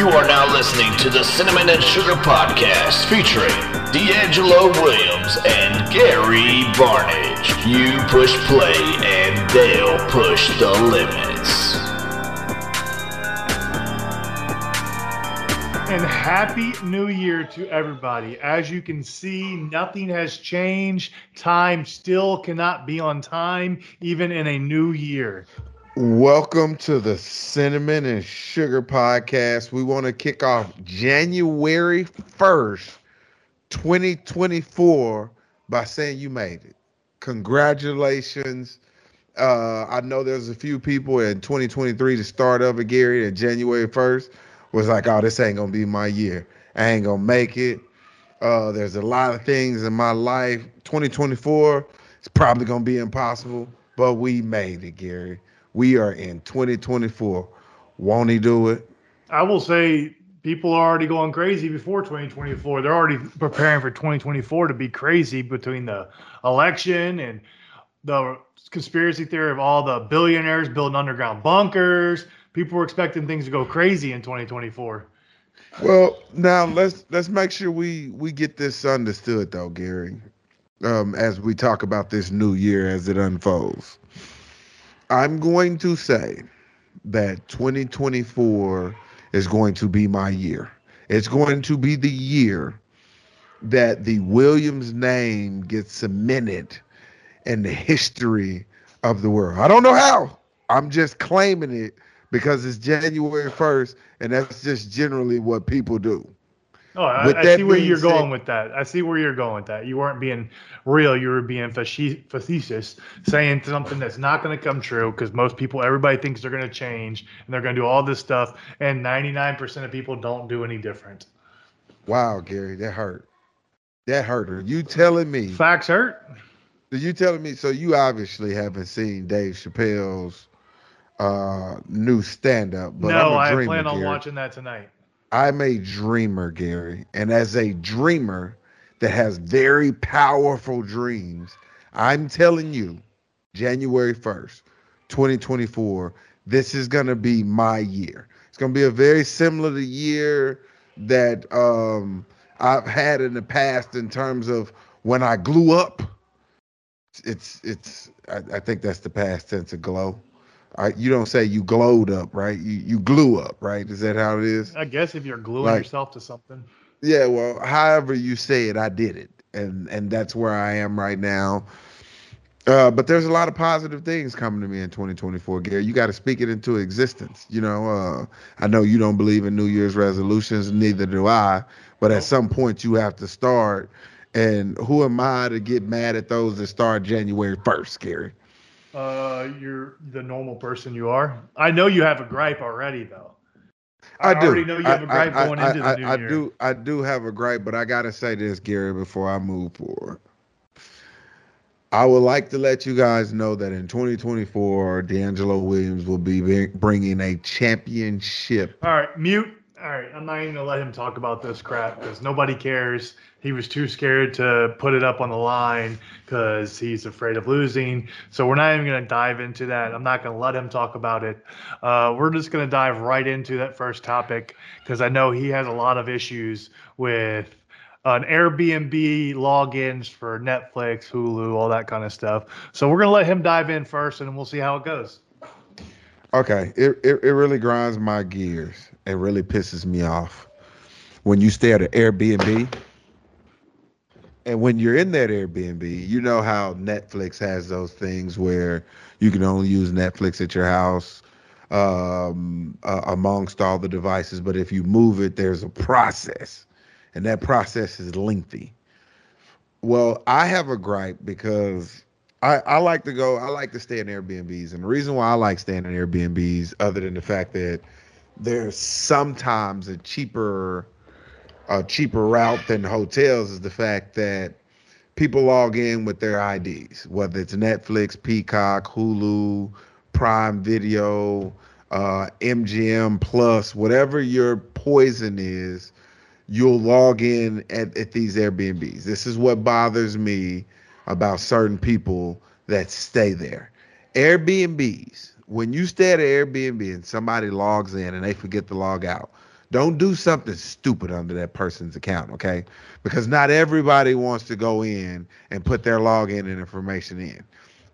You are now listening to the Cinnamon and Sugar Podcast featuring DeAngelo Williams and Gary Barnidge. You push play and they'll push the limits. And happy new year to everybody. As you can see, nothing has changed. Time still cannot be on time, even in a new year. Welcome to the Cinnamon and Sugar Podcast. We want to kick off January 1st, 2024, by saying you made it. Congratulations. Uh, I know there's a few people in 2023, the start of it, Gary, and January 1st was like, oh, this ain't to be my year. I ain't to make it. Uh, there's a lot of things in my life. 2024, it's probably to be impossible, but we made it, Gary. We are in 2024. Won't he do it? I will say people are already going crazy before 2024. They're already preparing for 2024 to be crazy between the election and the conspiracy theory of all the billionaires building underground bunkers. People were expecting things to go crazy in 2024. Well, now let's let's make sure we we get this understood though, Gary. Um, as we talk about this new year as it unfolds. I'm going to say that 2024 is going to be my year. It's going to be the year that the Williams name gets cemented in the history of the world. I don't know how. I'm just claiming it because it's January 1st, and that's just generally what people do. Oh, I, I see where you're said, going with that. I see where you're going with that. You weren't being real. You were being facetious, saying something that's not going to come true because most people, everybody thinks they're going to change and they're going to do all this stuff, and 99% of people don't do any different. Wow, Gary, that hurt. That hurt. Are you telling me facts hurt? Are you telling me? So you obviously haven't seen Dave Chappelle's uh, new stand-up. But no, I plan on Gary. watching that tonight. I'm a dreamer, Gary. And as a dreamer that has very powerful dreams, I'm telling you, January 1st, 2024, this is going to be my year. It's going to be a very similar to year that um, I've had in the past in terms of when I glue up. It's, it's, I, I think that's the past tense of glow. I, you don't say you glowed up, right? You you glue up, right? Is that how it is? I guess if you're gluing like, yourself to something. Yeah, well, however you say it, I did it, and and that's where I am right now. Uh, but there's a lot of positive things coming to me in 2024, Gary. You got to speak it into existence. You know, uh, I know you don't believe in New Year's resolutions, neither do I. But at some point, you have to start. And who am I to get mad at those that start January 1st, Gary? Uh, you're the normal person you are. I know you have a gripe already, though. I, I do. already know you have a gripe I, going into the new I year. do. I do have a gripe, but I gotta say this, Gary, before I move forward. I would like to let you guys know that in 2024, DeAngelo Williams will be bringing a championship. All right, mute. All right, I'm not even gonna let him talk about this crap because nobody cares. He was too scared to put it up on the line because he's afraid of losing. So we're not even to dive into that. I'm not to let him talk about it. Uh, we're just to dive right into that first topic because I know he has a lot of issues with an Airbnb logins for Netflix, Hulu, all that kind of stuff. So we're to let him dive in first and we'll see how it goes. Okay. It, it, it really grinds my gears. It really pisses me off when you stay at an Airbnb and when you're in that Airbnb, you know how Netflix has those things where you can only use Netflix at your house um, uh, amongst all the devices. But if you move it, there's a process, and that process is lengthy. Well, I have a gripe because I, I like to go, I like to stay in Airbnbs. And the reason why I like staying in Airbnbs, other than the fact that there's sometimes a cheaper a cheaper route than hotels is the fact that people log in with their IDs, whether it's Netflix, Peacock, Hulu, Prime Video, uh, MGM Plus, whatever your poison is, you'll log in at, at these Airbnbs. This is what bothers me about certain people that stay there. Airbnbs, when you stay at an Airbnb and somebody logs in and they forget to log out, Don't do something stupid under that person's account, okay? Because not everybody wants to go in and put their login and information in.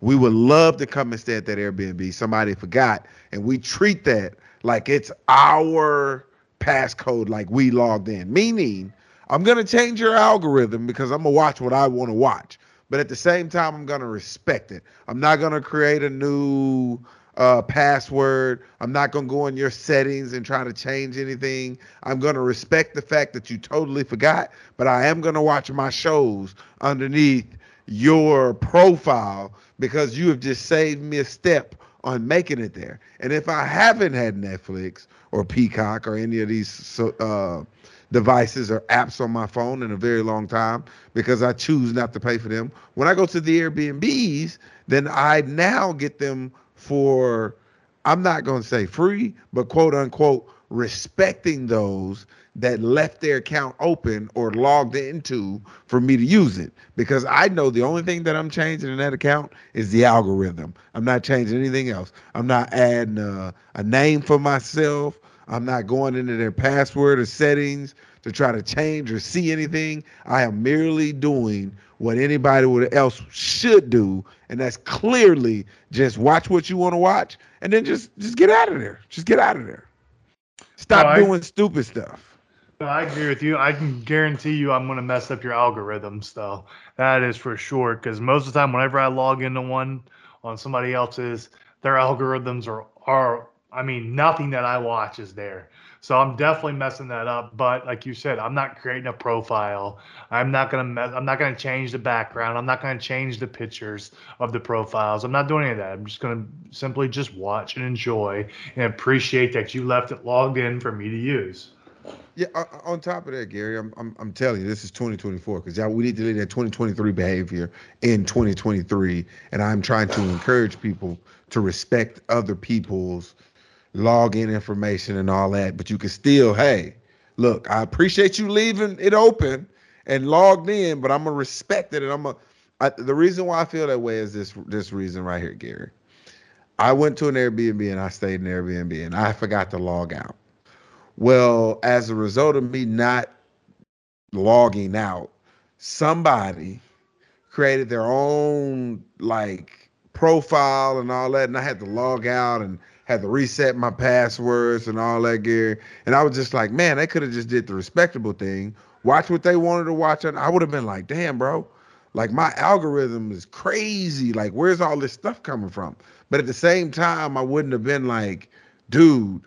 We would love to come and stay at that Airbnb. Somebody forgot, and we treat that like it's our passcode, like we logged in. Meaning, I'm gonna change your algorithm because I'm gonna watch what I want to watch. But at the same time, I'm gonna respect it. I'm not gonna create a new uh, password. I'm not going to go in your settings and try to change anything. I'm going to respect the fact that you totally forgot, but I am going to watch my shows underneath your profile because you have just saved me a step on making it there. And if I haven't had Netflix or Peacock or any of these uh, devices or apps on my phone in a very long time because I choose not to pay for them, when I go to the Airbnbs, then I now get them for I'm not going to say free, but quote unquote respecting those that left their account open or logged into for me to use it because I know the only thing that I'm changing in that account is the algorithm. I'm not changing anything else. I'm not adding a, a name for myself. I'm not going into their password or settings to try to change or see anything. I am merely doing what anybody else should do, and that's clearly just watch what you want to watch, and then just just get out of there. Just get out of there. Stop no, doing I, stupid stuff. No, I agree with you. I can guarantee you, I'm going to mess up your algorithms, though. That is for sure. Because most of the time, whenever I log into one on somebody else's, their algorithms are are. I mean, nothing that I watch is there. So I'm definitely messing that up. But like you said, I'm not creating a profile. I'm not gonna mess, I'm not gonna change the background. I'm not gonna change the pictures of the profiles. I'm not doing any of that. I'm just gonna simply just watch and enjoy and appreciate that you left it logged in for me to use. Yeah. On top of that, Gary, I'm I'm, I'm telling you, this is 2024 because we need to leave that 2023 behavior in 2023, and I'm trying to encourage people to respect other people's login information and all that, but you can still, hey, look, I appreciate you leaving it open and logged in, but I'm gonna respect it, and I'm a. I, the reason why I feel that way is this this reason right here, Gary. I went to an Airbnb and I stayed in Airbnb and I forgot to log out. Well, as a result of me not logging out, somebody created their own like profile and all that, and I had to log out and had to reset my passwords and all that gear. And I was just like, man, they could have just did the respectable thing, watch what they wanted to watch, and I would have been like, damn, bro, like my algorithm is crazy. Like, where's all this stuff coming from? But at the same time, I wouldn't have been like, dude,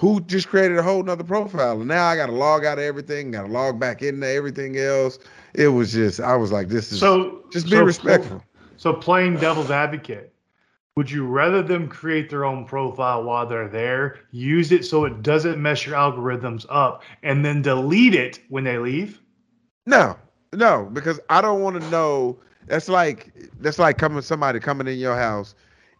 who just created a whole nother profile and now I got to log out of everything, got to log back into everything else. It was just, I was like, this is so just be so, respectful. So playing devil's advocate, would you rather them create their own profile while they're there, use it so it doesn't mess your algorithms up, and then delete it when they leave? No, no, because I don't want to know. That's like that's like coming somebody coming in your house,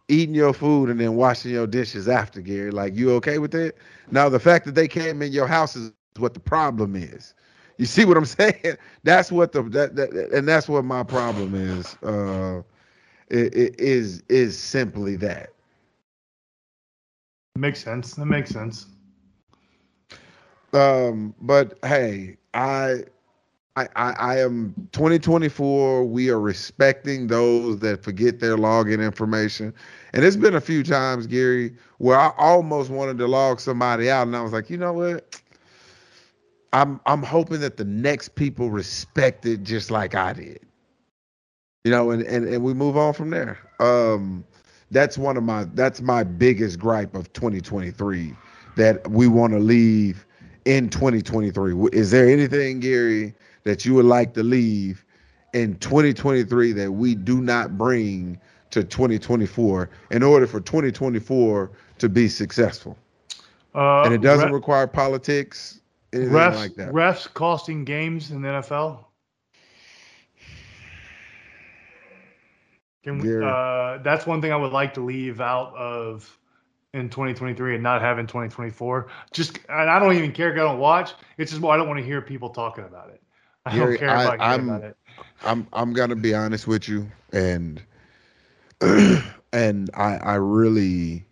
eating your food and then washing your dishes after. Gary, like you okay with that? Now the fact that they came in your house is what the problem is. You see what I'm saying? That's what the that, that and that's what my problem is. Uh, is is simply that. Makes sense. That makes sense. Um, but hey, I I, I, I am 2024. We are respecting those that forget their login information. And it's been a few times, Gary, where I almost wanted to log somebody out. And I was like, you know what? I'm I'm hoping that the next people respect it just like I did you know, and, and, and we move on from there. Um, that's one of my that's my biggest gripe of 2023 that we want to leave in 2023. Is there anything, Gary, that you would like to leave in 2023 that we do not bring to 2024 in order for 2024 to be successful? Uh, and it doesn't require politics, anything refs, like that. Refs costing games in the NFL. Can we, uh, that's one thing I would like to leave out of in 2023 and not have in 2024. Just and I don't even care if I don't watch. It's just well, I don't want to hear people talking about it. I Gary, don't care I, about, I'm, about it. I'm I'm gonna be honest with you, and and I I really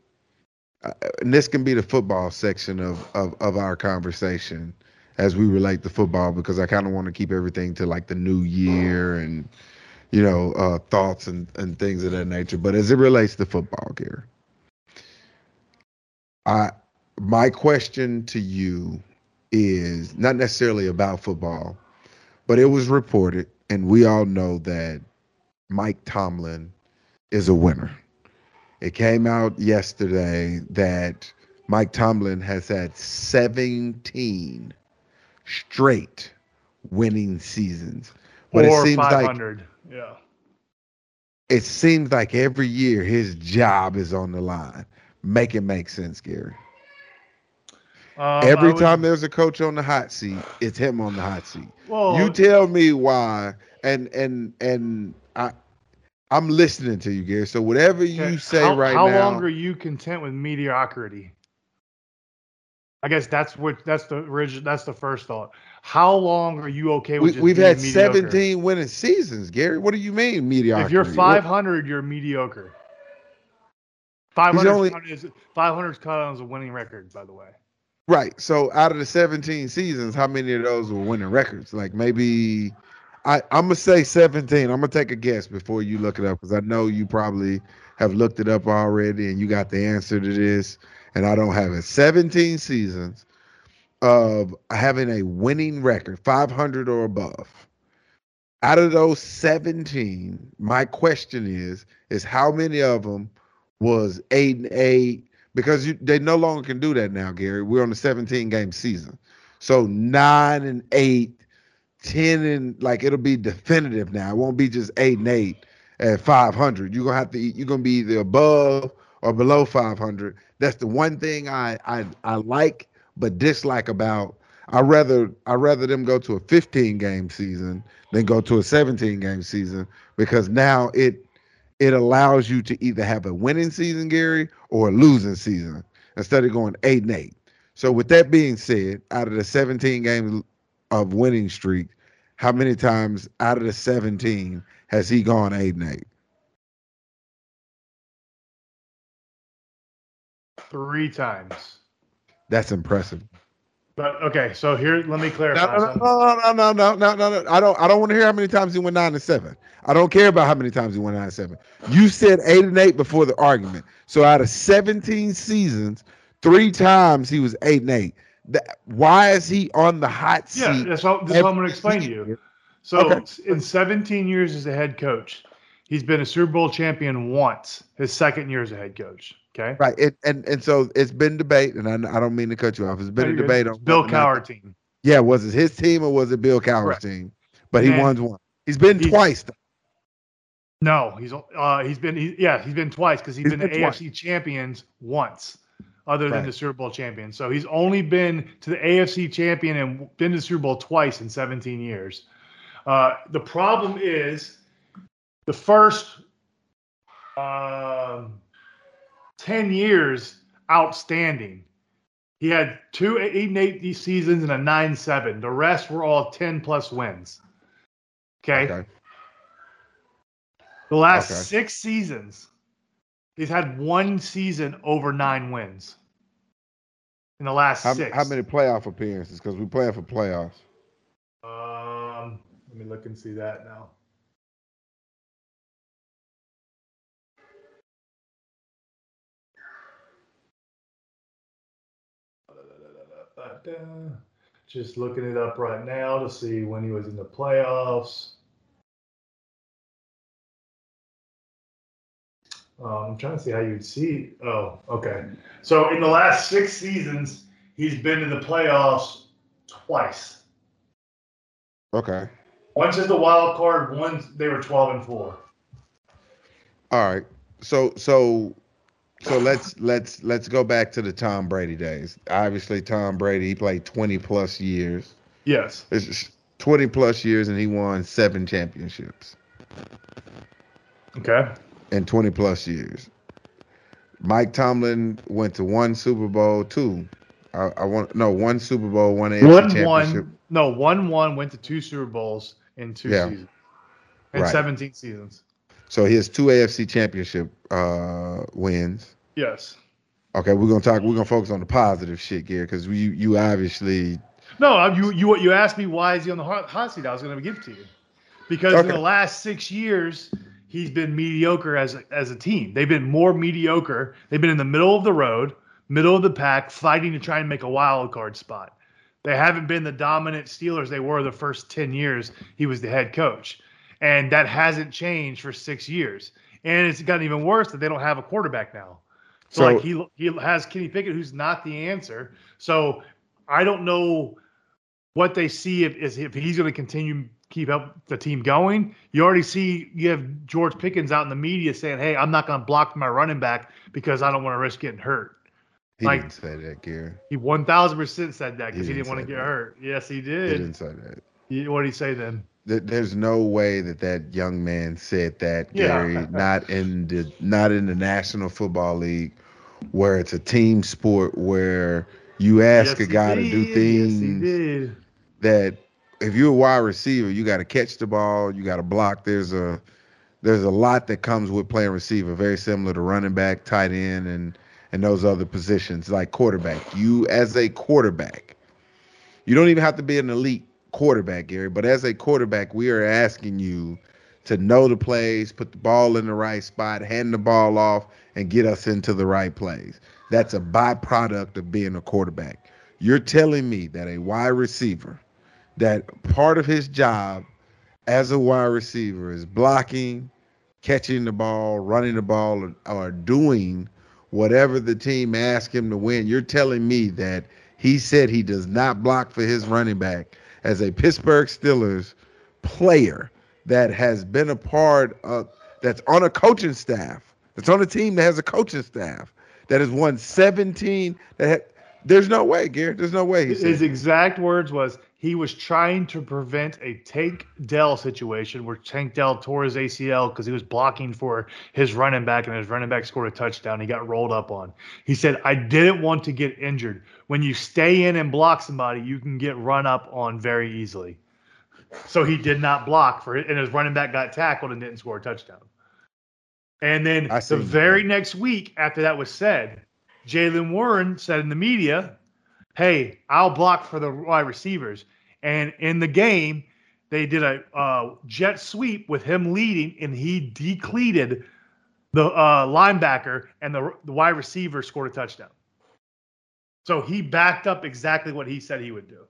uh, and this can be the football section of of, of our conversation as we relate to football because I kind of want to keep everything to like the new year and you know uh, thoughts and and things of that nature. But as it relates to football, Gary, I my question to you is not necessarily about football, but it was reported, and we all know that Mike Tomlin is a winner. It came out yesterday that Mike Tomlin has had 17 straight winning seasons. But or it seems like 500. Yeah. it seems like every year his job is on the line. Make it make sense, Gary. Um, Every would- time there's a coach on the hot seat, it's him on the hot seat. well, you tell me why, and and and I, I'm listening to you, Gary. So whatever okay, you say how, right how now, how long are you content with mediocrity? I guess that's what that's the original. That's the first thought. How long are you okay with? we, being had mediocre? 17 winning seasons, Gary. What do you mean mediocrity? If you're 500, you're mediocre. 500 is 500 is cut on as a winning record, by the way. Right. So out of the 17 seasons, how many of those were winning records? Like maybe I, I'm gonna say 17. I'm gonna take a guess before you look it up because I know you probably have looked it up already and you got the answer to this, and I don't have it. 17 seasons of having a winning record, 500 or above. Out of those 17, my question is, is how many of them was eight and eight, because you, they no longer can do that now, Gary. We're on the 17 game season. So nine and eight, 10 and like it'll be definitive now. It won't be just eight and eight at 500. You're gonna have to you're gonna be either above or below 500. That's the one thing I I, I like but dislike about. I rather I rather them go to a 15 game season than go to a 17 game season because now it it allows you to either have a winning season, Gary, or a losing season instead of going eight and eight. So, with that being said, out of the 17 games of winning streak, how many times out of the 17 has he gone eight and eight? Three times. That's impressive. But okay, so here, let me clarify. no, no, no, no, no, no, no, no. I don't. I don't want to hear how many times he went nine and seven. I don't care about how many times he went nine and seven. You said eight and eight before the argument. So out of 17 seasons, three times he was eight and eight. That, why is he on the hot seat? Yeah, that's what, that's what I'm going to explain to you. So, Okay. in 17 years as a head coach, he's been a Super Bowl champion once. His second year as a head coach. Okay. Right. It, and and so it's been debate, and I, I don't mean to cut you off. It's been No, a debate on Bill Cowher team. Yeah, was it his team or was it Bill Cowher's team? But he won one. He's been He's- twice. though. No, he's uh he's been he, yeah he's been twice because he's He's been, the been twice. AFC champions once, other than the Super Bowl champion. So he's only been to the AFC champion and been to the Super Bowl twice in 17 years. Uh, the problem is the first um, 10 years outstanding. He had two eight and eight these seasons and a nine seven. The rest were all 10 plus wins. Okay. Okay. The last Okay. six seasons, he's had one season over nine wins. In the last How, six. how many playoff appearances? Because we're playing for playoffs. Um, let me look and see that now. Just looking it up right now to see when he was in the playoffs. Um, I'm trying to see how you'd see. Oh, okay. So in the last six seasons, he's been to the playoffs twice. Okay. Once as the wild card, once they were 12 and 4. All right. So so so let's let's let's go back to the Tom Brady days. Obviously, Tom Brady he played 20 plus years. Yes. It's 20 plus years, and he won seven championships Okay. in 20 plus years. Mike Tomlin went to one Super Bowl, two. I, I want no one Super Bowl, one AFC One championship. one. No, one one went to two Super Bowls in two Yeah. seasons. In Right. 17 seasons. So he has two AFC championship uh, wins. Yes. Okay, we're gonna talk. We're gonna focus on the positive shit, Gary, because you you obviously No, you you you asked me why is he on the hot, hot seat? I was going to give it to you because in the last six years he's been mediocre as a, as a team. They've been more mediocre. They've been in the middle of the road, middle of the pack, fighting to try and make a wild card spot. They haven't been the dominant Steelers they were the first ten years he was the head coach, and that hasn't changed for six years. And it's gotten even worse that they don't have a quarterback now. So, So- like he he has Kenny Pickett, who's not the answer. So I don't know what they see if is if he's going to continue keep up the team going. You already see you have George Pickens out in the media saying, "Hey, I'm not going to block my running back because I don't want to risk getting hurt." he Like- didn't say that, Gary. He 1000% said that because He he, didn't want to get that. hurt. Yes, he did. He did. didn't say that. What did he say then? Th- There's no way that that young man said that, Yeah. Gary. not in the not in the National Football League, where it's a team sport where you ask Yes, a guy to do things Yes, he did. that if you're a wide receiver, you got to catch the ball, you got to block. There's a there's a lot that comes with playing receiver, very similar to running back, tight end, and and those other positions like quarterback. You as a quarterback, you don't even have to be an elite quarterback, Gary, but as a quarterback, we are asking you to know the plays, put the ball in the right spot, hand the ball off, and get us into the right plays. That's a byproduct of being a quarterback. You're telling me that a wide receiver, that part of his job as a wide receiver is blocking, catching the ball, running the ball, or, or doing whatever the team asks him to win. You're telling me that he said he does not block for his running back as a Pittsburgh Steelers player that has been a part of that's on a coaching staff, that's on a team that has a coaching staff that has won 17 that there's no way, Gary. There's no way. His exact words was he was trying to prevent a Tank Dell situation where Tank Dell tore his ACL because he was blocking for his running back and his running back scored a touchdown. He got rolled up on. He said, I didn't want to get injured. When you stay in and block somebody, you can get run up on very easily. So he did not block for it, and his running back got tackled and didn't score a touchdown. And then the very next week after that was said, Jaylen Warren said in the media, hey, I'll block for the wide receivers. And in the game, they did a uh, jet sweep with him leading, and he decleated the uh, linebacker, and the, the wide receiver scored a touchdown. So he backed up exactly what he said he would do.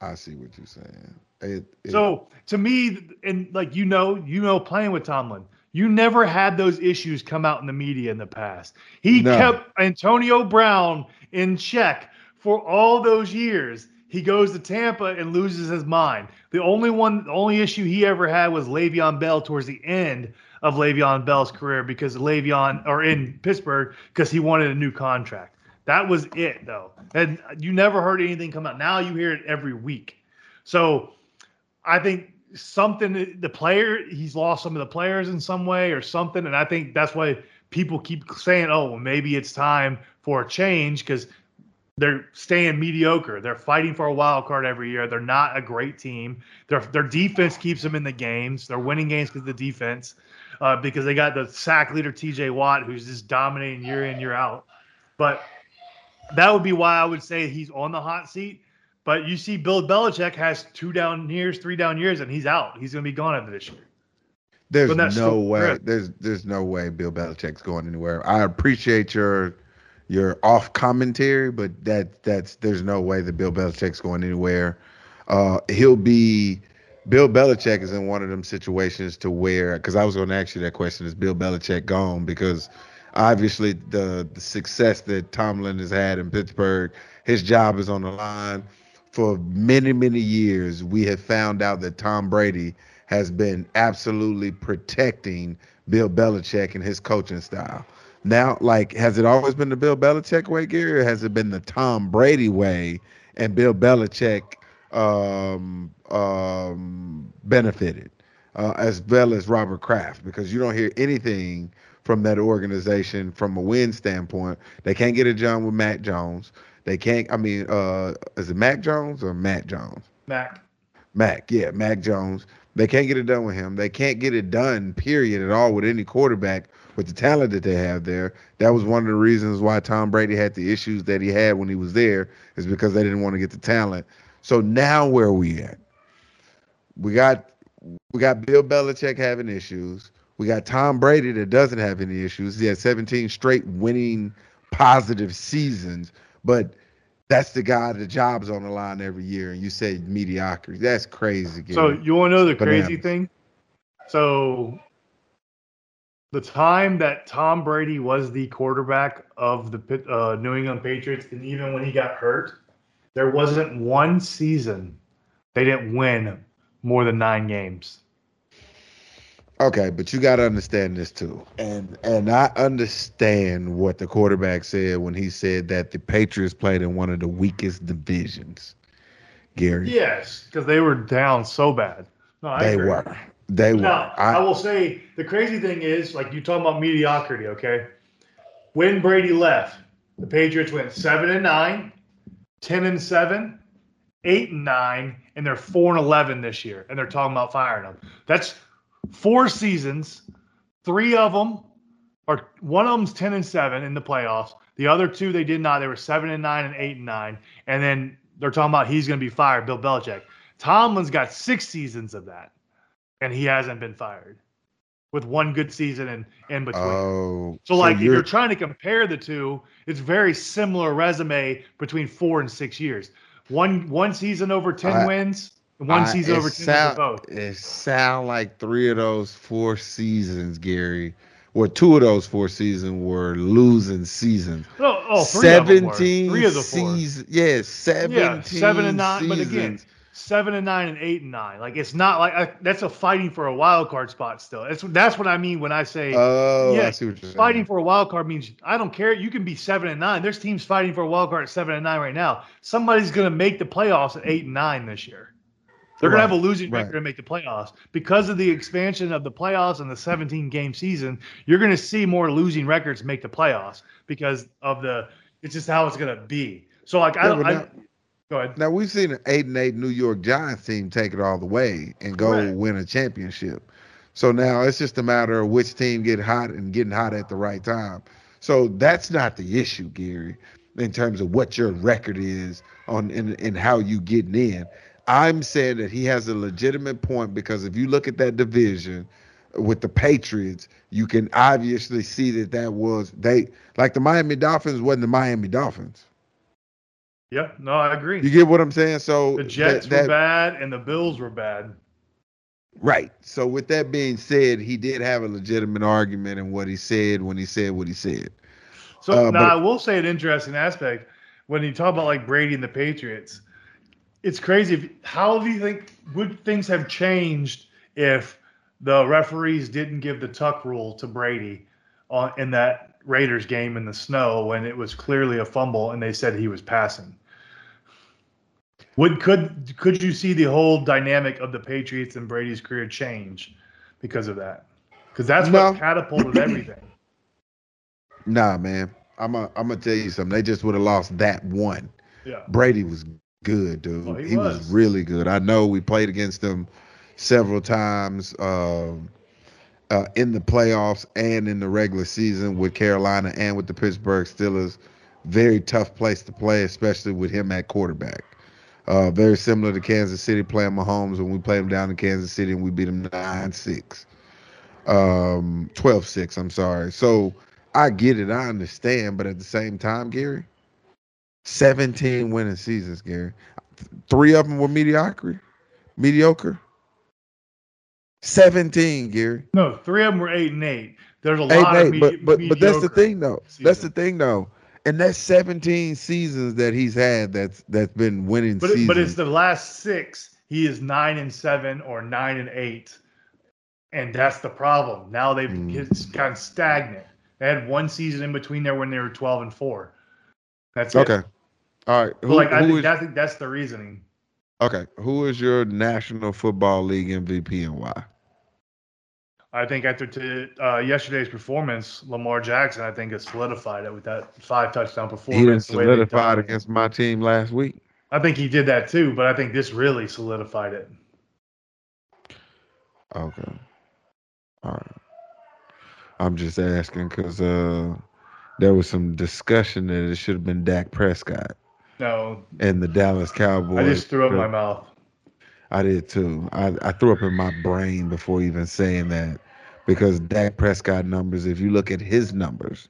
I see what you're saying. It, it- So to me, and like you know, you know, playing with Tomlin, you never had those issues come out in the media in the past. He No. kept Antonio Brown in check for all those years. He goes to Tampa and loses his mind. The only one, the only issue he ever had was Le'Veon Bell towards the end of Le'Veon Bell's career because Le'Veon, or in Pittsburgh, because he wanted a new contract. That was it, though. And you never heard anything come out. Now you hear it every week. So I think something the player he's lost some of the players in some way or something, and I think that's why people keep saying, "Oh, well, maybe it's time for a change," because they're staying mediocre. They're fighting for a wild card every year. They're not a great team. Their their defense keeps them in the games. They're winning games because the defense, uh, because they got the sack leader T.J. Watt, who's just dominating year in year out. But that would be why I would say he's on the hot seat. But you see, Bill Belichick has two down years, three down years, and he's out. He's going to be gone after this year. There's no still way. There's there's no way Bill Belichick's going anywhere. I appreciate your your off commentary, but that that's there's no way that Bill Belichick's going anywhere. Uh, he'll be Bill Belichick is in one of them situations to where because I was going to ask you that question: Is Bill Belichick gone? Because obviously the the success that Tomlin has had in Pittsburgh, his job is on the line. For many many years, we have found out that Tom Brady has been absolutely protecting Bill Belichick and his coaching style. Now, like, has it always been the Bill Belichick way, Gary, or has it been the Tom Brady way and Bill Belichick um, um, benefited, uh, as well as Robert Kraft? Because you don't hear anything from that organization from a win standpoint. They can't get it done with Matt Jones. They can't, I mean, uh, is it Mac Jones or Matt Jones? Mac. Mac, yeah, Mac Jones. They can't get it done with him. They can't get it done, period, at all with any quarterback with the talent that they have there. That was one of the reasons why Tom Brady had the issues that he had when he was there, is because they didn't want to get the talent. So now where are we at? We got we got Bill Belichick having issues. We got Tom Brady that doesn't have any issues. He had 17 straight winning positive seasons, but that's the guy the job's on the line every year, and you say mediocrity. That's crazy. Gary. So you want to know the crazy thing? So the time that Tom Brady was the quarterback of the uh, New England Patriots, and even when he got hurt, there wasn't one season they didn't win more than nine games. Okay, but you got to understand this too, and and I understand what the quarterback said when he said that the Patriots played in one of the weakest divisions. Gary, Yes, because they were down so bad. No, I they were, they were. Now, I, I, will say the crazy thing is, like you talking about mediocrity, okay? When Brady left, the Patriots went seven and nine, 10 and seven, eight and nine, and they're four and eleven this year, and they're talking about firing them. That's four seasons. Three of them, or one of them's 10 and seven in the playoffs. The other two they did not. They were seven and nine and eight and nine, and then they're talking about he's going to be fired. Bill Belichick. Tomlin's got six seasons of that and he hasn't been fired with one good season in, in between. oh, so, like, if you're- you're trying to compare the two, it's very similar resume between four and six years. One one season over ten I- wins, one season over ten sound, both. It sound like three of those four seasons, Gary. Well, two of those four seasons were losing seasons. Oh, oh three of them were. Seventeen Three of the four. seasons. Yeah, seventeen. Yeah, seven and nine. But again, seven and nine and eight and nine. Like it's not like I, that's a fighting for a wild card spot. Still, that's that's what I mean when I say Oh, yeah, I see what you're saying. fighting for a wild card means I don't care. You can be seven and nine. There's teams fighting for a wild card at seven and nine right now. Somebody's going to make the playoffs at eight and nine this year. They're going to have a losing right. record and make the playoffs because of the expansion of the playoffs and the 17 game season. You're going to see more losing records make the playoffs because of the. It's just how it's going to be. So like I don't. but I, now- go ahead. Now we've seen an eight and eight New York Giants team take it all the way and go Correct. win a championship. So now it's just a matter of which team get hot and getting hot at the right time. So that's not the issue, Gary, in terms of what your record is on and, and how you getting in. I'm saying that he has a legitimate point because if you look at that division with the Patriots, you can obviously see that that was they like the Miami Dolphins wasn't the Miami Dolphins. Yeah, no, I agree. You get what I'm saying? So the Jets that- were bad and the Bills were bad. Right. So with that being said, he did have a legitimate argument in what he said when he said what he said. So Uh, now but- I will say an interesting aspect when you talk about like Brady and the Patriots. It's crazy. How do you think would things have changed if the referees didn't give the tuck rule to Brady on in that Raiders game in the snow when it was clearly a fumble and they said he was passing? Would could could you see the whole dynamic of the Patriots and Brady's career change because of that? Because that's No. what catapulted everything. Nah, man. I'm a, I'm gonna tell you something. They just would have lost that one. Yeah. Brady was good, dude. Oh, he he was. was. really good. I know we played against him several times um, uh, in the playoffs and in the regular season with Carolina and with the Pittsburgh Steelers. Very tough place to play, especially with him at quarterback. Uh, very similar to Kansas City playing Mahomes when we played him down in Kansas City and we beat him 9 6. Um, 12 6, I'm sorry. So I get it. I understand. But at the same time, Gary, 17 winning seasons, Gary. Three of them were mediocre. Mediocre. 17, Gary. No, three of them were eight and eight. There's a Eight lot and of eight. medi- But but but that's the thing though. That's the thing though. And that's 17 seasons that he's had that's that's been winning But seasons. but it's the last six. He is nine and seven or nine and eight, and that's the problem. Now they've Mm. it's gotten stagnant. They had one season in between there when they were twelve and four. That's it. All right. Who, like I think, is- that, I think that's the reasoning. okay. Who is your National Football League MVP and why? I think after to, uh, yesterday's performance, Lamar Jackson, I think has solidified it with that five touchdown performance. He didn't the way they solidify against my team last week. I think he did that too, but I think this really solidified it. Okay. All right. I'm just asking because uh, there was some discussion that it should have been Dak Prescott No, and the Dallas Cowboys. I just threw up my mouth. I did too. I, I threw up in my brain before even saying that because Dak Prescott numbers, if you look at his numbers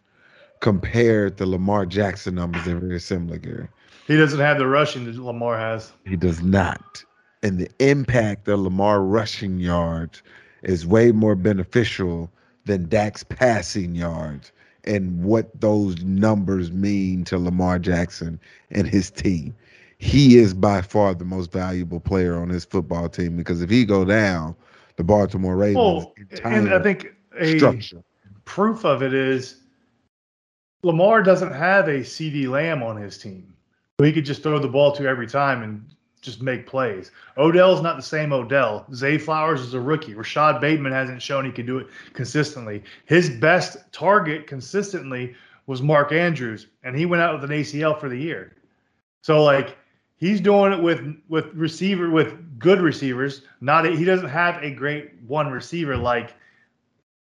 compared to Lamar Jackson numbers, they're very similar, Gary. He doesn't have the rushing that Lamar has. He does not. And the impact of Lamar rushing yards is way more beneficial than Dak's passing yards and what those numbers mean to Lamar Jackson and his team. He is by far the most valuable player on his football team because if he go down, the Baltimore Ravens and I think a structure. proof of it is Lamar doesn't have a CeeDee Lamb on his team. who He could just throw the ball to every time and just make plays. Odell's not the same Odell. Zay Flowers is a rookie. Rashod Bateman hasn't shown he can do it consistently. His best target consistently was Mark Andrews, and he went out with an ACL for the year. So like he's doing it with with receiver with good receivers. Not a, he doesn't have a great one receiver like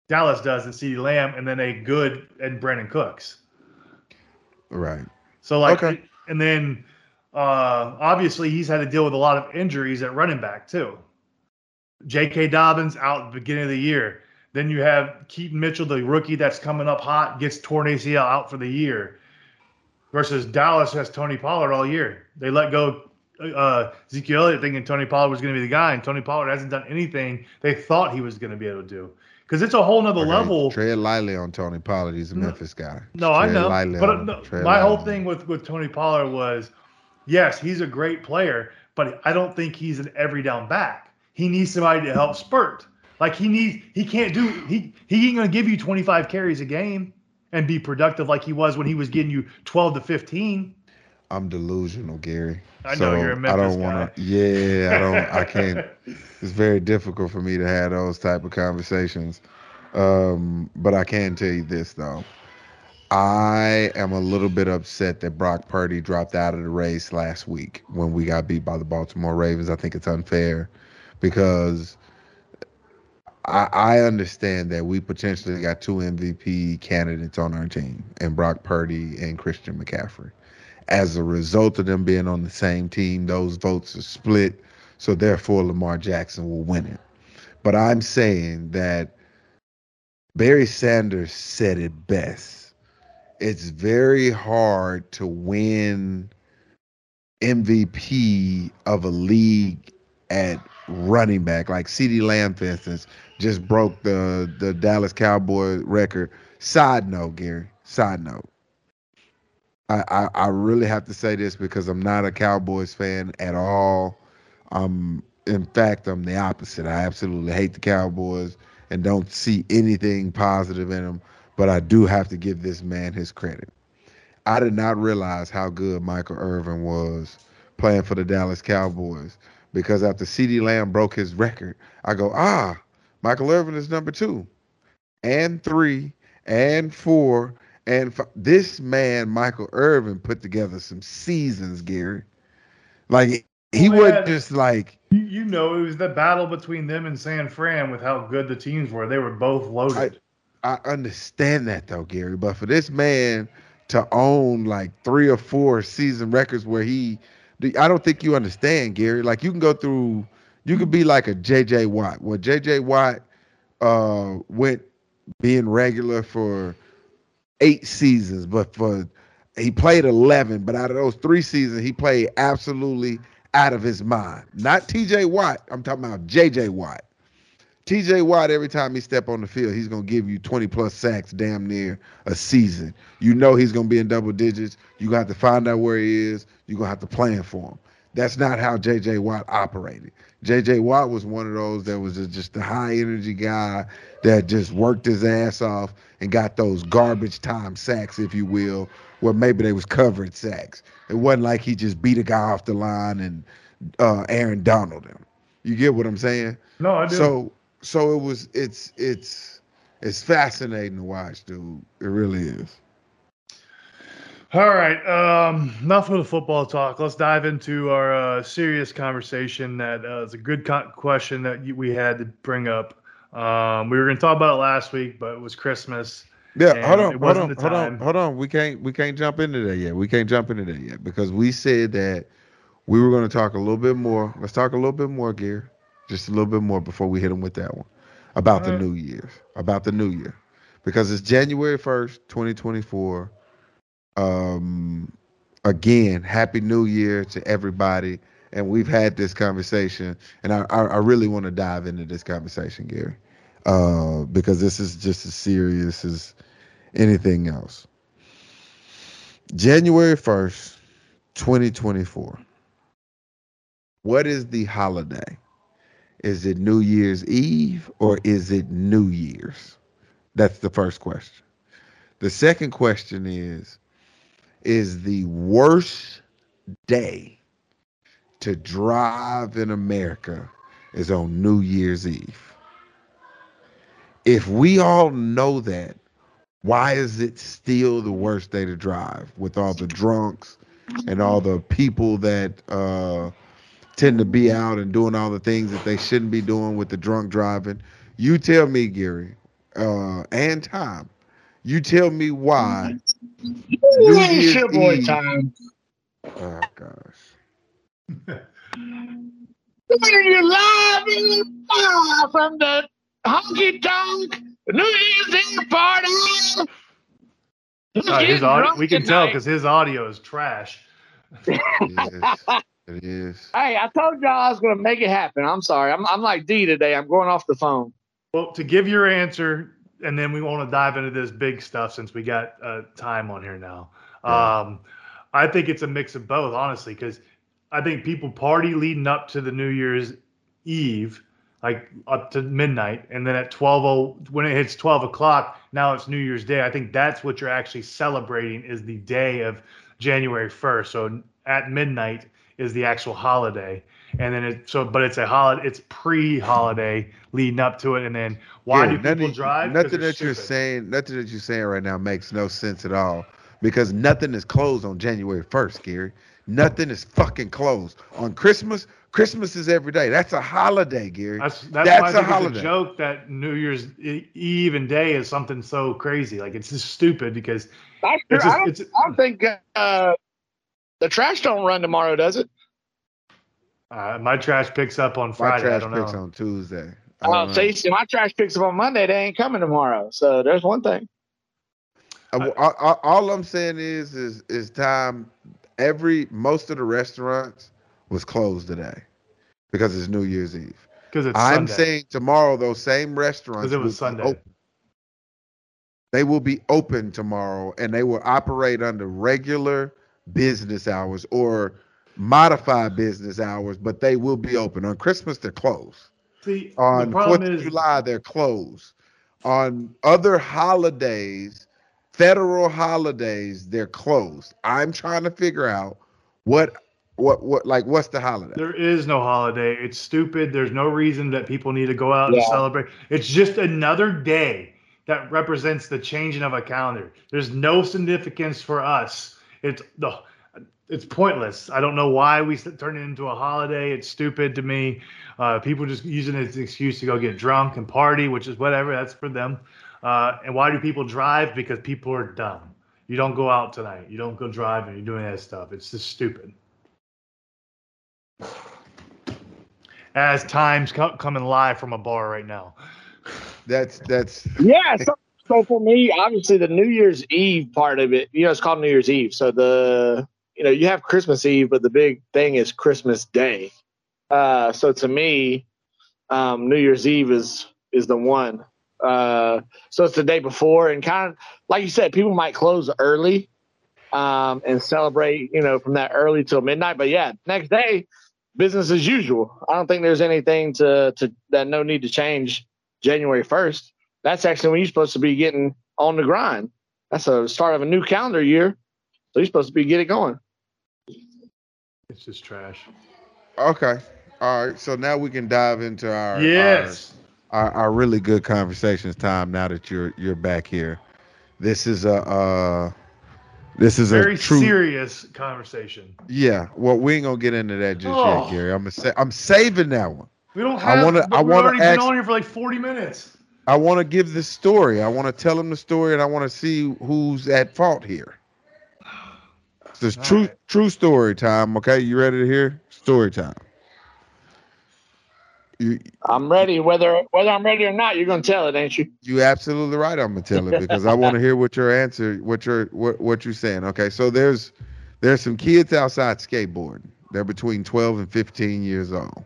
Dallas does in CeeDee Lamb, and then a good and Brandin Cooks. Right. So like, Okay. and then uh, obviously he's had to deal with a lot of injuries at running back too. J.K. Dobbins out at the beginning of the year. Then you have Keaton Mitchell, the rookie that's coming up hot, gets torn ACL out for the year. Versus Dallas has Tony Pollard all year. They let go uh, Ezekiel Elliott thinking Tony Pollard was going to be the guy, and Tony Pollard hasn't done anything they thought he was going to be able to do. Because it's a whole nother Okay, level. Tread lightly on Tony Pollard. He's a. Memphis guy. No, I know. But uh, no, Tread my whole thing with with Tony Pollard was, yes, he's a great player, but I don't think he's an every down back. He needs somebody to help spurt. Like he needs, he can't do. He he ain't gonna give you 25 carries a game and be productive like he was when he was getting you 12 to 15. I'm delusional, Gary. I know, you're a I Memphis don't wanna. guy. Yeah, I don't. I can't. It's very difficult for me to have those type of conversations. Um, but I can tell you this though. I am a little bit upset that Brock Purdy dropped out of the race last week when we got beat by the Baltimore Ravens. I think it's unfair because I, I understand that we potentially got two MVP candidates on our team, and Brock Purdy and Christian McCaffrey. As a result of them being on the same team, those votes are split. So therefore, Lamar Jackson will win it. But I'm saying that Barry Sanders said it best. It's very hard to win MVP of a league at running back. Like CeeDee Lamb, for instance, just broke the the Dallas Cowboy record. Side note, Gary. Side note. I, I, I really have to say this because I'm not a Cowboys fan at all. Um, in fact, I'm the opposite. I absolutely hate the Cowboys and don't see anything positive in them. But I do have to give this man his credit. I did not realize how good Michael Irvin was playing for the Dallas Cowboys because after CeeDee Lamb broke his record, I go, ah, Michael Irvin is number two and three and four and fi- this man, Michael Irvin, put together some seasons, Gary. Like he Well, wasn't just like You, you know, it was the battle between them and San Fran with how good the teams were. They were both loaded. I understand that though, Gary. But for this man to own like three or four season records where he, I don't think you understand, Gary. Like you can go through, you could be like a JJ Watt. Well, JJ Watt uh, went being regular for eight seasons, but for he played 11. But out of those three seasons, he played absolutely out of his mind. Not TJ Watt. I'm talking about JJ Watt. TJ Watt, every time he step on the field, he's gonna give you 20 plus sacks damn near a season. You know he's gonna be in double digits. You have to find out where he is. You're gonna have to plan for him. That's not how JJ Watt operated. JJ Watt was one of those that was just- just the high energy guy that just worked his ass off and got those garbage time sacks, if you will, where maybe they was covered sacks. It wasn't like he just beat a guy off the line and uh, Aaron Donald him. You get what I'm saying? no, I do. So so it was it's it's it's fascinating to watch, dude. It really is. All right. Um, enough of the football talk. Let's dive into our uh, serious conversation. That uh, is a good co- question that we had to bring up. Um, we were going to talk about it last week, but it was Christmas. Yeah, hold on, hold on, the hold on, hold on. We can't we can't jump into that yet. We can't jump into that yet because we said that we were going to talk a little bit more. Let's talk a little bit more, Gear. Just a little bit more before we hit them with that one about the. New Year's, about the New Year, because it's January first, twenty twenty four. Um, again, Happy New Year to everybody. And we've had this conversation, and I I, I really want to dive into this conversation, Gary, uh, because this is just as serious as anything else. January 1st, 2024. What is the holiday? Is it New Year's Eve or is it New Year's? That's the first question. The second question is Is the worst day to drive in America is on New Year's Eve? If we all know that, why is it still the worst day to drive with all the drunks and all the people that uh, tend to be out and doing all the things that they shouldn't be doing with the drunk driving? You tell me, Gary, uh, and Tom, you tell me why. New It's Year's your boy Eve- time. Oh gosh. You're live and live from the honky tonk New Year's Eve party. Uh, his audio, we can tell because his audio is trash. It is. It is. Hey, I told y'all I was going to make it happen. I'm sorry. I'm, I'm like D today. I'm going off the phone. Well, to give your answer, and then we want to dive into this big stuff since we got uh, time on here now. Yeah. Um, I think it's a mix of both, honestly, because I think people party leading up to the New Year's Eve, like up to midnight, and then at twelve oh, when it hits twelve o'clock, now it's New Year's Day. I think that's what you're actually celebrating is the day of January first. So at midnight is the actual holiday, and then it so but it's a holiday, it's pre-holiday leading up to it, and then why Yeah, do people nothing, drive? 'Cause Nothing they're that you're saying, nothing that you're saying right now makes no sense at all. Because nothing is closed on January 1st, Gary. Nothing is fucking closed. On Christmas, Christmas is every day. That's a holiday, Gary. That's that's, That's why I a think it's holiday. a joke that New Year's Eve and day is something so crazy. Like it's just stupid because That's it's just I, don't, it's I don't think uh, the trash don't run tomorrow, does it? uh, my trash picks up on My Friday. I trash don't picks know. on Tuesday. I Oh, don't know. see, see, my trash picks up on Monday. They ain't coming tomorrow. So there's one thing. Uh, all, all- all I'm saying is, is, is time. Every most of the restaurants was closed today because it's New Year's Eve. Because it's I'm Sunday. saying tomorrow those same restaurants because it was Sunday. open. They will be open tomorrow and they will operate under regular business hours or modified business hours, but they will be open. On Christmas, they're closed. See, On 4th of July, they're closed. On other holidays, federal holidays, they're closed. I'm trying to figure out what what what like what's the holiday? there is no holiday. It's stupid. There's no reason that people need to go out and celebrate. It's just another day that represents the changing of a calendar. There's no significance for us. It's the it's pointless. I don't know why we turn it into a holiday. It's stupid to me. Uh, people just using it as an excuse to go get drunk and party, which is whatever. That's for them. Uh, and why do people drive? Because people are dumb. You don't go out tonight. You don't go driving. You're doing that stuff. It's just stupid. As times co- coming live from a bar right now. That's that's Yeah. So, so for me, obviously the New Year's Eve part of it, you know, it's called New Year's Eve. So the, you know, you have Christmas Eve, but the big thing is Christmas Day. Uh, so to me, um, New Year's Eve is is the one. Uh, so it's the day before, and kind of like you said, people might close early um, and celebrate, you know, from that early till midnight. But yeah, next day, business as usual. I don't think there's anything to to that no need to change January first that's actually when you're supposed to be getting on the grind. That's a start of a new calendar year. So you're supposed to be getting going. It's just trash. Okay. All right. So now we can dive into our Yes. our, our, our really good conversations time. Now that you're you're back here, this is a uh, This is Very a true. serious conversation. Yeah. Well, we ain't gonna get into that just Oh. yet, Gary. I'm gonna say I'm saving that one. We don't I wanna- I we've wanna already ask- been on here for like 40 minutes. I want to give the story. I want to tell him the story, and I want to see who's at fault here. It's All true, right. true story time. Okay, you ready to hear story time? You, I'm ready. Whether whether I'm ready or not, you're gonna tell it, ain't you? you absolutely right. I'm gonna tell it because I want to hear what your answer, what your what what you're saying. Okay, so there's there's some kids outside skateboarding. They're between 12 and 15 years old.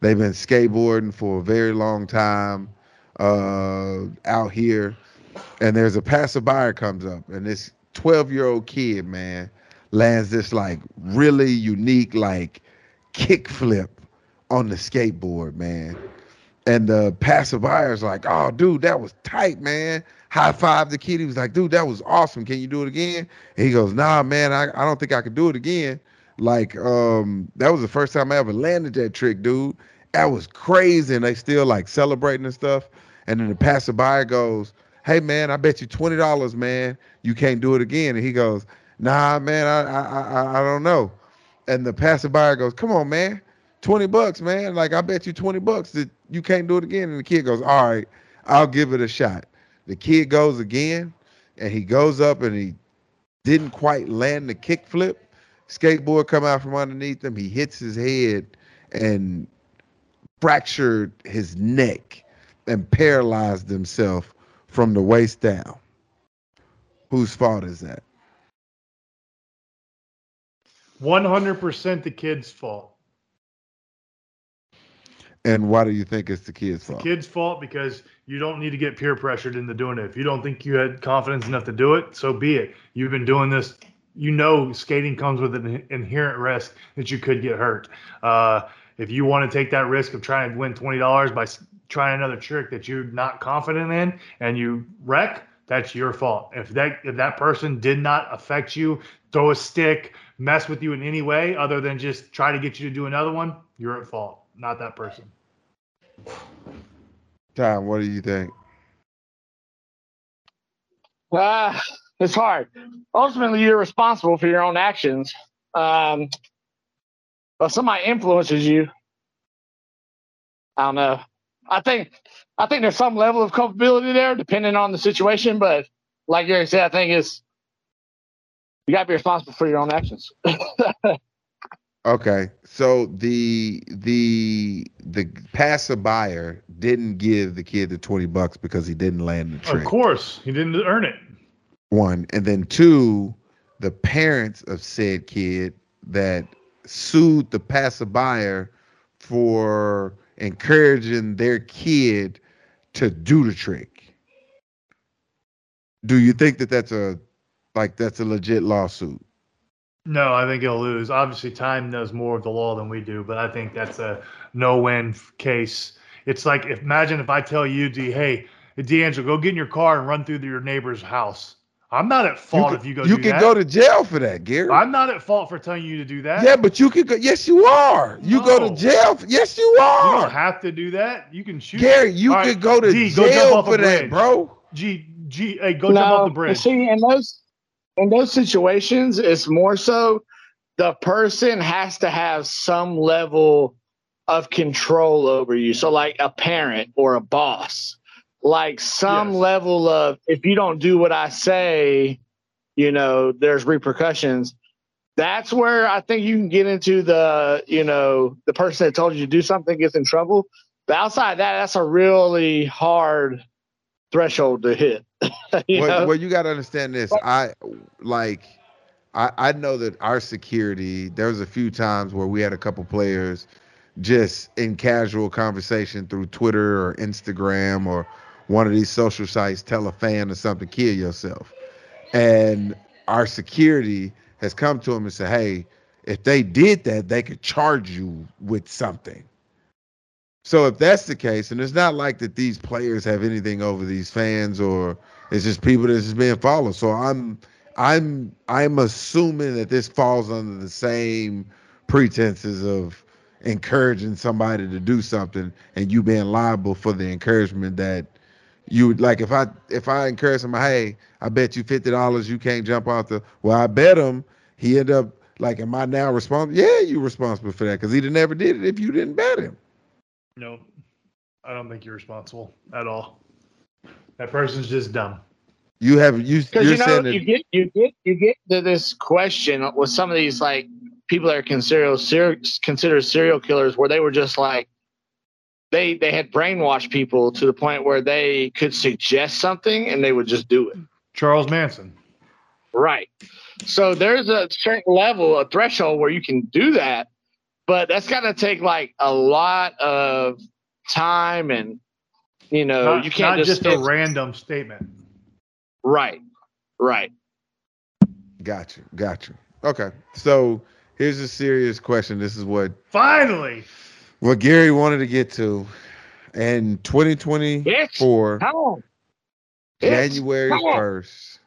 They've been skateboarding for a very long time uh, out here, and there's a passerby comes up, and this 12 year old kid, man, lands this like really unique like kick flip on the skateboard, man. And the passerby is like, "Oh, dude, that was tight, man." High five the kid. He was like, "Dude, that was awesome. Can you do it again?" And he goes, "Nah, man, I, I don't think I could do it again." Like, um, that was the first time I ever landed that trick, dude. That was crazy, and they still like celebrating and stuff. And then the passerby goes, "Hey, man, I bet you twenty dollars, man, you can't do it again." And he goes, "Nah, man, I, I, I, I don't know." And the passerby goes, "Come on, man." 20 bucks, man. Like, I bet you 20 bucks that you can't do it again. And the kid goes, All right, I'll give it a shot. The kid goes again and he goes up and he didn't quite land the kickflip. Skateboard come out from underneath him. He hits his head and fractured his neck and paralyzed himself from the waist down. Whose fault is that? 100% the kid's fault. And why do you think it's the kid's It's the fault? kid's fault because you don't need to get peer pressured into doing it. If you don't think you had confidence enough to do it, so be it. You've been doing this. You know, skating comes with an inherent risk that you could get hurt. Uh, if you want to take that risk of trying to win twenty dollars by s- trying another trick that you're not confident in and you wreck, that's your fault. If that if that person did not affect you, throw a stick, mess with you in any way other than just try to get you to do another one, you're at fault, not that person. Tom, what do you think? Ah, it's hard. Ultimately, you're responsible for your own actions. Um, but somebody influences you. I don't know. I think I think there's some level of culpability there, depending on the situation. But like Gary said, I think it's you got to be responsible for your own actions. Okay, so the the the passerby didn't give the kid the twenty bucks because he didn't land the trick. Of course, he didn't earn it. One, and then two, the parents of said kid that sued the passerby for encouraging their kid to do the trick. Do you think that that's a like that's a legit lawsuit? No, I think he'll lose. Obviously, Tom knows more of the law than we do, but I think that's a no-win case. It's like if, imagine if I tell you, D, hey, DeAngelo, go get in your car and run through your neighbor's house. I'm not at fault you if you go. you do can that. go to jail for that, Gary. I'm not at fault for telling you to do that. Yeah, but you could go. Yes, you are. You go to jail. f- Yes, you are. you don't have to do that. You can shoot. Gary, you All right, could go to D, jail off a for that, bro. G, G, hey, go jump off the bridge. See, in those in those situations, it's more so the person has to have some level of control over you. So, like a parent or a boss, like some Yes. level of if you don't do what I say, you know, there's repercussions. That's where I think you can get into the, you know, the person that told you to do something gets in trouble. But outside that, that's a really hard threshold to hit. you well, well, you got to understand this. I like, I I know that our security. There was a few times where we had a couple players just in casual conversation through Twitter or Instagram or one of these social sites tell a fan or something, kill yourself. And our security has come to them and said, hey, if they did that, they could charge you with something. So if that's the case, and it's not like that these players have anything over these fans or it's just people that's just being followed. So I'm I'm I'm assuming that this falls under the same pretenses of encouraging somebody to do something and you being liable for the encouragement that You would like if I if I encourage him, hey, I bet you fifty dollars you can't jump off the. Well, I bet him he end up like, am I now responsible? Yeah, you responsible for that because he'd never did it if you didn't bet him. No, I don't think you're responsible at all. That person's just dumb. You have you. Because You're know saying you get you get you get to this question with some of these like people that are considered ser- considered serial killers, where they were just like they they had brainwashed people to the point where they could suggest something and they would just do it. Charles Manson. Right. So there's a certain level, a threshold where you can do that, but that's got to take like a lot of time and you know not, you can't not just, just a random statement. right, right. got you, got you. Okay, so here's a serious question. This is what Finally, what Gary wanted to get to, and 2024 It's January come 1st.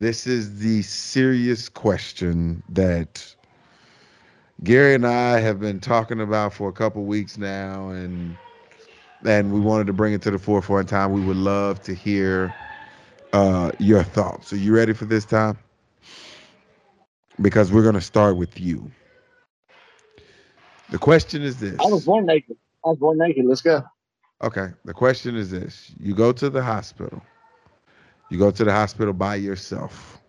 This is the serious question that Gary and I have been talking about for a couple weeks now, and and we wanted to bring it to the forefront. Tom we would love to hear uh, your thoughts. Are you ready for this time? Because we're going to start with you. The question is this. I was born naked. I was born naked. Let's go. Okay. The question is this you go to the hospital, you go to the hospital by yourself,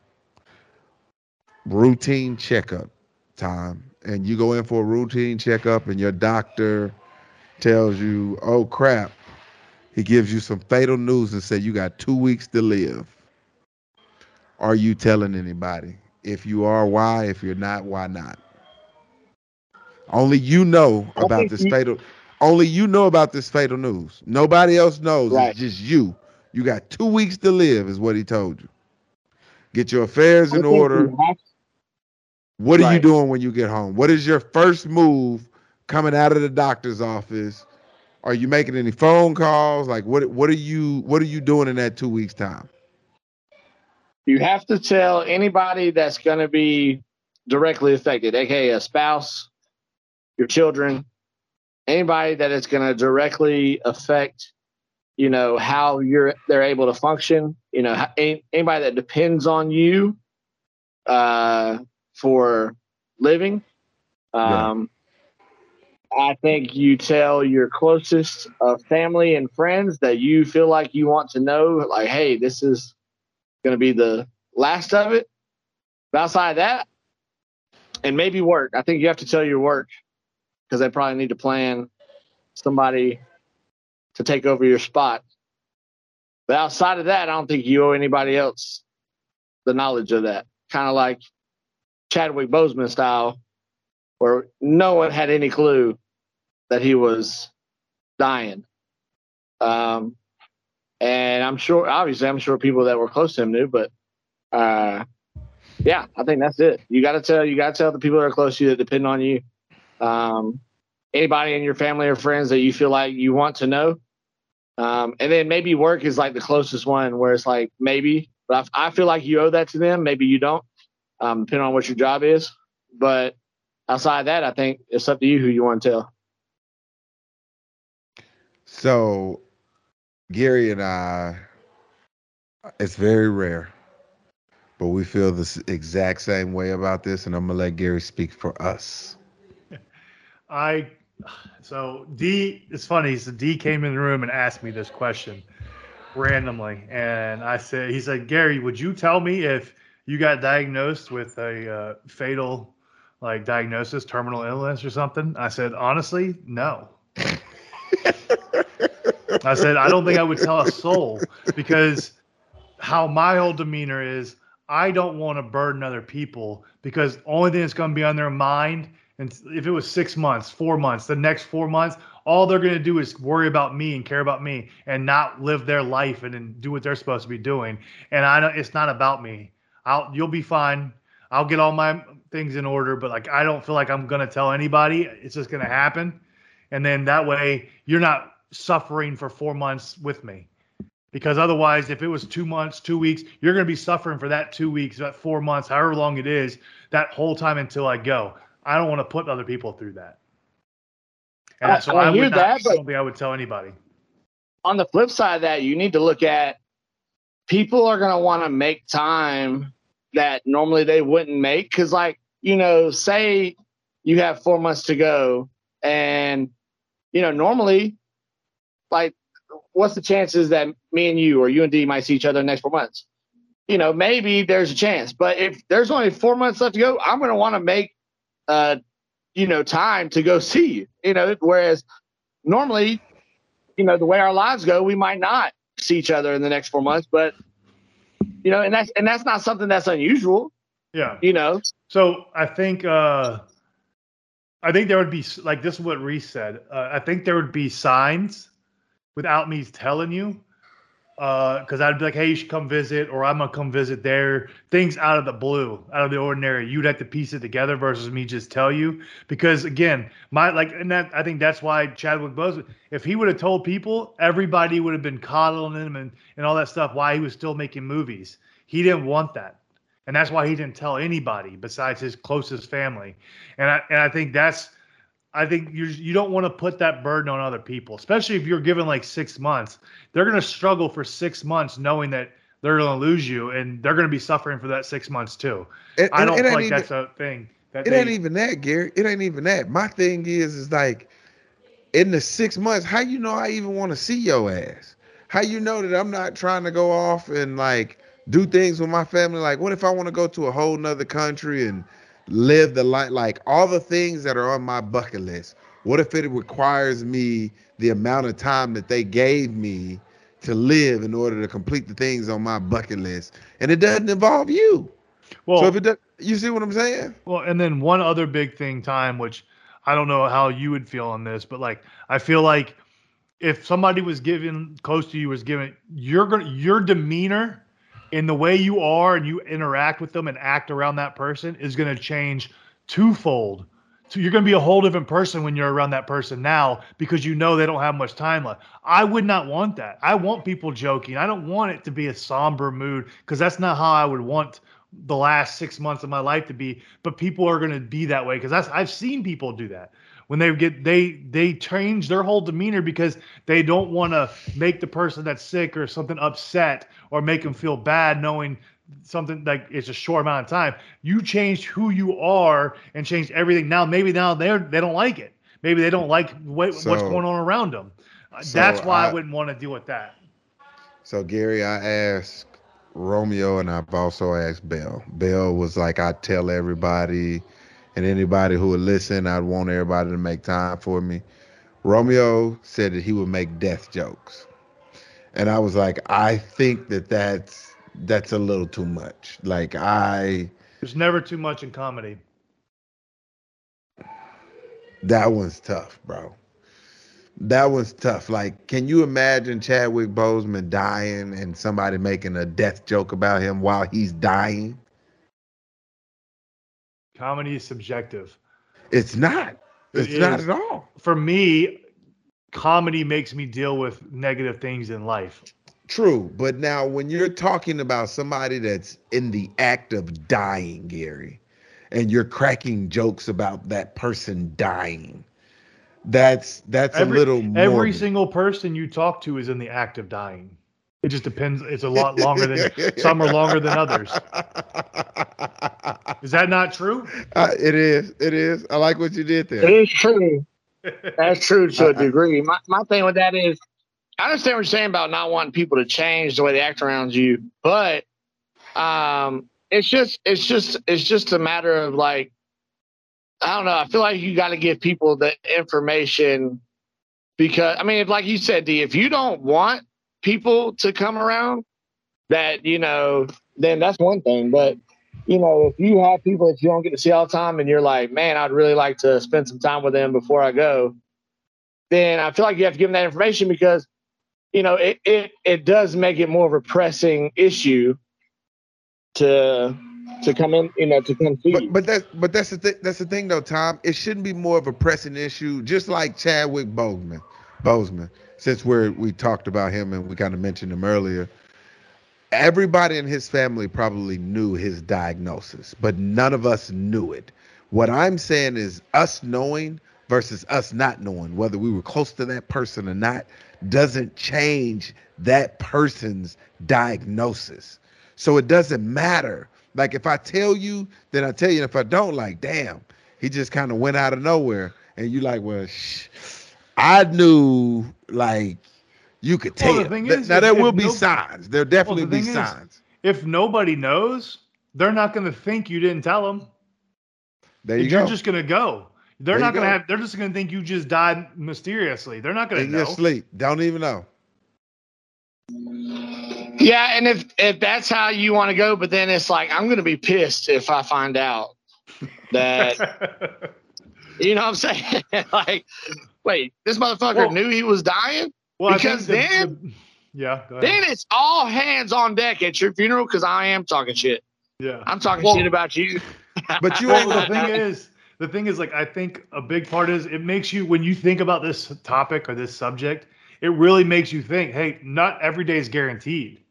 routine checkup time, and you go in for a routine checkup, and your doctor tells you, oh crap, he gives you some fatal news and say you got two weeks to live. Are you telling anybody? If you are, why? If you're not, why not? Only you know about this fatal. Only you know about this fatal news. Nobody else knows. Right. It's just you. You got two weeks to live, is what he told you. Get your affairs in order. What are you doing when you get home? What is your first move coming out of the doctor's office? Are you making any phone calls? Like what what are you what are you doing in that two weeks time? You have to tell anybody that's going to be directly affected, aka a spouse, your children, anybody that is going to directly affect, you know, how you're they're able to function. You know, any- anybody that depends on you uh, for living. Yeah. Um, I think you tell your closest uh, family and friends that you feel like you want to know, like, hey, this is going to be the last of it. But outside of that, and maybe work. I think you have to tell your work because they probably need to plan somebody to take over your spot. But outside of that, I don't think you owe anybody else the knowledge of that. Kind of like Chadwick Boseman style, where no one had any clue that he was dying. Um, and I'm sure, obviously, I'm sure people that were close to him knew, but uh, yeah, I think that's it. You got to tell, you got to tell the people that are close to you that depend on you. Um, anybody in your family or friends that you feel like you want to know. Um, and then maybe work is like the closest one where it's like maybe, but I, I feel like you owe that to them. Maybe you don't, um, depending on what your job is. But outside that, I think it's up to you who you want to tell. So Gary and I it's very rare, but we feel the exact same way about this, and I'm gonna let Gary speak for us. I so D. It's funny. So D came in the room and asked me this question randomly, and I said, he said, Gary, would you tell me if you got diagnosed with a uh, fatal like diagnosis, terminal illness or something? I said, honestly, no. I said, I don't think I would tell a soul because how my whole demeanor is, I don't want to burden other people because only thing that's going to be on their mind, and if it was six months, four months, the next four months, all they're going to do is worry about me and care about me and not live their life and, and do what they're supposed to be doing. And I don't, it's not about me. I'll, you'll be fine. I'll get all my things in order, but like, I don't feel like I'm going to tell anybody. It's just going to happen. And then that way you're not suffering for four months with me because otherwise if it was two months two weeks you're going to be suffering for that two weeks that four months however long it is that whole time until i go i don't want to put other people through that and I- so I i, would not, that, but- I don't think i would tell anybody on the flip side of that, you need to look at people are going to want to make time that normally they wouldn't make. Cause, like, you know, say you have four months to go, and, you know, normally, like, what's the chances that me and you or you and D might see each other in the next four months? You know, maybe there's a chance, but if there's only four months left to go, I'm going to want to make, uh, you know, time to go see you. You know, whereas normally you know, the way our lives go, we might not see each other in the next four months, but you know, and that's and that's not something that's unusual. Yeah. You know. So I think uh I think there would be like this is what Reese said. Uh, I think there would be signs without me telling you because uh, I'd be like, hey, you should come visit, or I'm gonna come visit there. Things out of the blue, out of the ordinary. You'd have to piece it together versus me just tell you. Because again, my like, and that I think that's why Chadwick Boseman, if he would have told people, everybody would have been coddling him and and all that stuff. Why he was still making movies? He didn't want that, and that's why he didn't tell anybody besides his closest family. And I and I think that's I think you you don't want to put that burden on other people, especially if you're given like six months. They're going to struggle for six months knowing that they're going to lose you, and they're going to be suffering for that six months too. It, I don't feel like that's a thing. That it they, ain't even that, Gary. It ain't even that. My thing is, is like in the six months, how you know I even want to see your ass? How you know that I'm not trying to go off and like do things with my family? Like, what if I want to go to a whole nother country and live the life like all the things that are on my bucket list. What if it requires me the amount of time that they gave me to live in order to complete the things on my bucket list? And it doesn't involve you. Well so if it does you see what i'm saying? Well and then one other big thing Tom which i don't know how you would feel on this but like i feel like if somebody was given close to you was given you're gonna your demeanor in the way you are and you interact with them and act around that person is going to change twofold. So you're going to be a whole different person when you're around that person now because you know they don't have much time left. I would not want that. I want people joking. I don't want it to be a somber mood because that's not how I would want the last six months of my life to be. But people are going to be that way because I've seen people do that when they get they they change their whole demeanor because they don't want to make the person that's sick or something upset or make them feel bad knowing something like it's a short amount of time. You changed who you are and changed everything. Now maybe now they're they don't like it. Maybe they don't like what, so, what's going on around them uh, so that's why I, I wouldn't want to deal with that. So gary i asked romeo and i've also asked bell bell was like i tell everybody and anybody who would listen, I'd want everybody to make time for me. Romeo said that he would make death jokes. And I was like, I think that that's that's a little too much. Like I There's never too much in comedy. That one's tough, bro. That one's tough. Like, can you imagine Chadwick Boseman dying and somebody making a death joke about him while he's dying? Comedy is subjective. It's not. It's it not at all. For me, comedy makes me deal with negative things in life. True, but now when you're talking about somebody that's in the act of dying, Gary, and you're cracking jokes about that person dying, that's that's every, a little morbid. every single person you talk to is in the act of dying. It just depends. It's a lot longer than some are longer than others. Is that not true? Uh, it is. It is. I like what you did there. It is true. That's true to a degree. My my thing with that is, I understand what you're saying about not wanting people to change the way they act around you, but um, it's just it's just it's just a matter of like, I don't know. I feel like you got to give people the information because I mean, if, like you said, D, if you don't want people to come around, that you know, then that's one thing. But you know, if you have people that you don't get to see all the time, and you're like, man, I'd really like to spend some time with them before I go, then I feel like you have to give them that information because you know it it it does make it more of a pressing issue to to come in, you know, to come see. But, but that's but that's the thing. That's the thing, though, Tom. It shouldn't be more of a pressing issue, just like Chadwick Boseman. Boseman since we're we talked about him and we kind of mentioned him earlier, everybody in his family probably knew his diagnosis, but none of us knew it. What I'm saying is us knowing versus us not knowing whether we were close to that person or not doesn't change that person's diagnosis. So it doesn't matter. Like if I tell you, then I tell you. If I don't, like, damn, he just kind of went out of nowhere, and you like, well, shh. I knew like you could tell. Well, the thing is, now there will be no- signs. There'll definitely be thing is- signs. If nobody knows, they're not going to think you didn't tell them. There you go. You're just going to go. They're There not going to have. They're just going to think you just died mysteriously. They're not going in to your sleep. Don't even know. Yeah, and if if that's how you want to go, but then it's like I'm gonna be pissed if I find out that you know what I'm saying. like, wait, this motherfucker Well- knew he was dying. well, Because the- then- the- yeah, go ahead. Then it's all hands on deck at your funeral because I am talking shit. yeah. I'm talking Well- shit about you. But you well, the thing is, the thing is, like, I think a big part is it makes you when you think about this topic or this subject, it really makes you think, hey, not every day is guaranteed,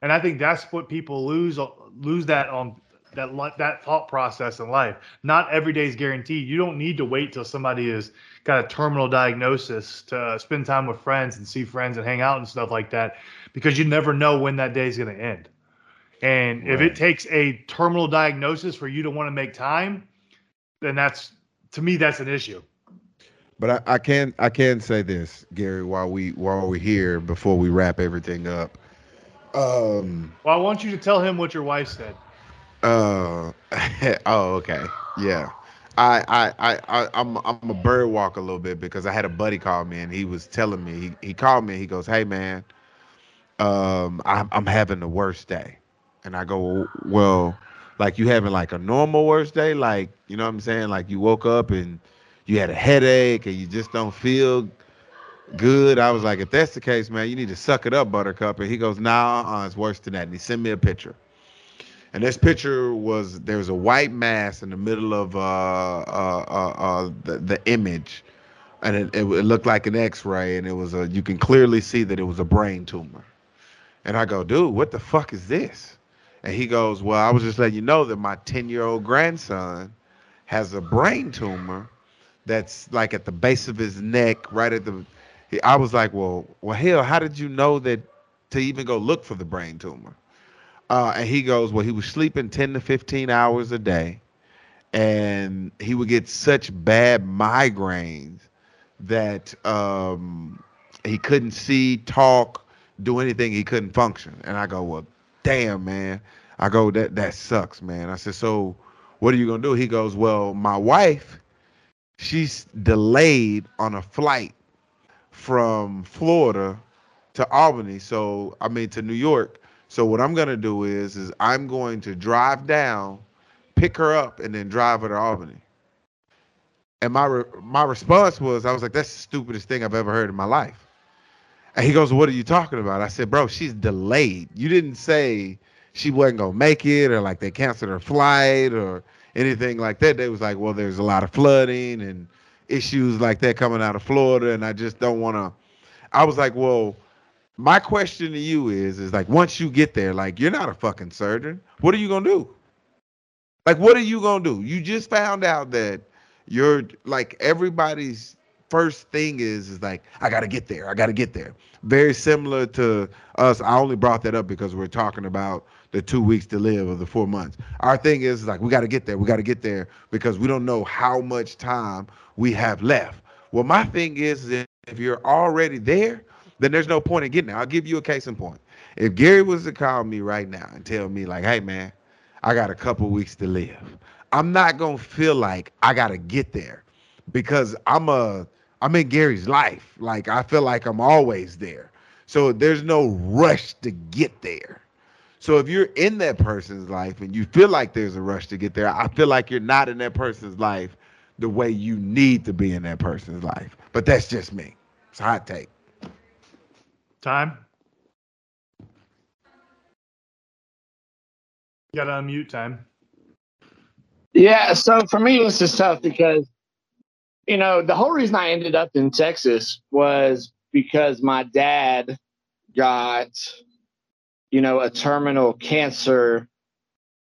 and I think that's what people lose lose that on that that thought process in life. Not every day is guaranteed. You don't need to wait till somebody is got a terminal diagnosis to spend time with friends and see friends and hang out and stuff like that, because you never know when that day is going to end. And if it takes a terminal diagnosis for you to want to make time, then that's to me that's an issue. But I, I can I can say this, Gary, while we while we're here before we wrap everything up. Um Well, I want you to tell him what your wife said. uh oh okay. Yeah. I I I, I I'm I'm a bird walk a little bit because I had a buddy call me and he was telling me he, he called me he goes, Hey man, um I'm I'm having the worst day. And I go, Well, like you having like a normal worst day, like you know what I'm saying? Like you woke up and you had a headache and you just don't feel good. I was like, if that's the case, man, you need to suck it up, Buttercup. And he goes, Nah, uh, it's worse than that. And he sent me a picture. And this picture was there was a white mass in the middle of uh, uh, uh, uh, the, the image, and it, it, it looked like an X-ray, and it was a you can clearly see that it was a brain tumor. And I go, dude, what the fuck is this? And he goes, well, I was just letting you know that my 10-year-old grandson has a brain tumor that's like at the base of his neck, right at the. he- I was like, well, well, hell, how did you know that to even go look for the brain tumor? Uh, and he goes, well, he was sleeping 10 to 15 hours a day, and he would get such bad migraines that um, he couldn't see, talk, do anything. He couldn't function. And I go, well, damn, man. I go, that that sucks, man. I said, so what are you gonna do? He goes, well, my wife, she's delayed on a flight from Florida to Albany. So I mean to New York. So what I'm gonna do is is I'm going to drive down, pick her up, and then drive her to Albany. And my re- my response was, I was like, that's the stupidest thing I've ever heard in my life. And he goes, What are you talking about? I said, Bro, she's delayed. You didn't say she wasn't gonna make it or like they canceled her flight or anything like that. They was like, Well, there's a lot of flooding and issues like that coming out of Florida, and I just don't wanna I was like, Well, my question to you is, is like once you get there, like you're not a fucking surgeon. What are you gonna do? Like, what are you gonna do? You just found out that you're like everybody's first thing is is like I gotta get there. I gotta get there. Very similar to us. I only brought that up because we're talking about the two weeks to live or the four months. Our thing is like we gotta get there. We gotta get there because we don't know how much time we have left. Well, my thing is if you're already there, then there's no point in getting there. I'll give you a case in point. If Gary was to call me right now and tell me like, hey man, I got a couple weeks to live. I'm not gonna feel like I gotta get there because I'm a I'm in Gary's life. Like I feel like I'm always there. So there's no rush to get there. So if you're in that person's life and you feel like there's a rush to get there, I feel like you're not in that person's life the way you need to be in that person's life. But that's just me. It's hot take. Tom. You gotta unmute Tom. Yeah, so for me, this is tough because, you know, the whole reason I ended up in Texas was because my dad got, you know, a terminal cancer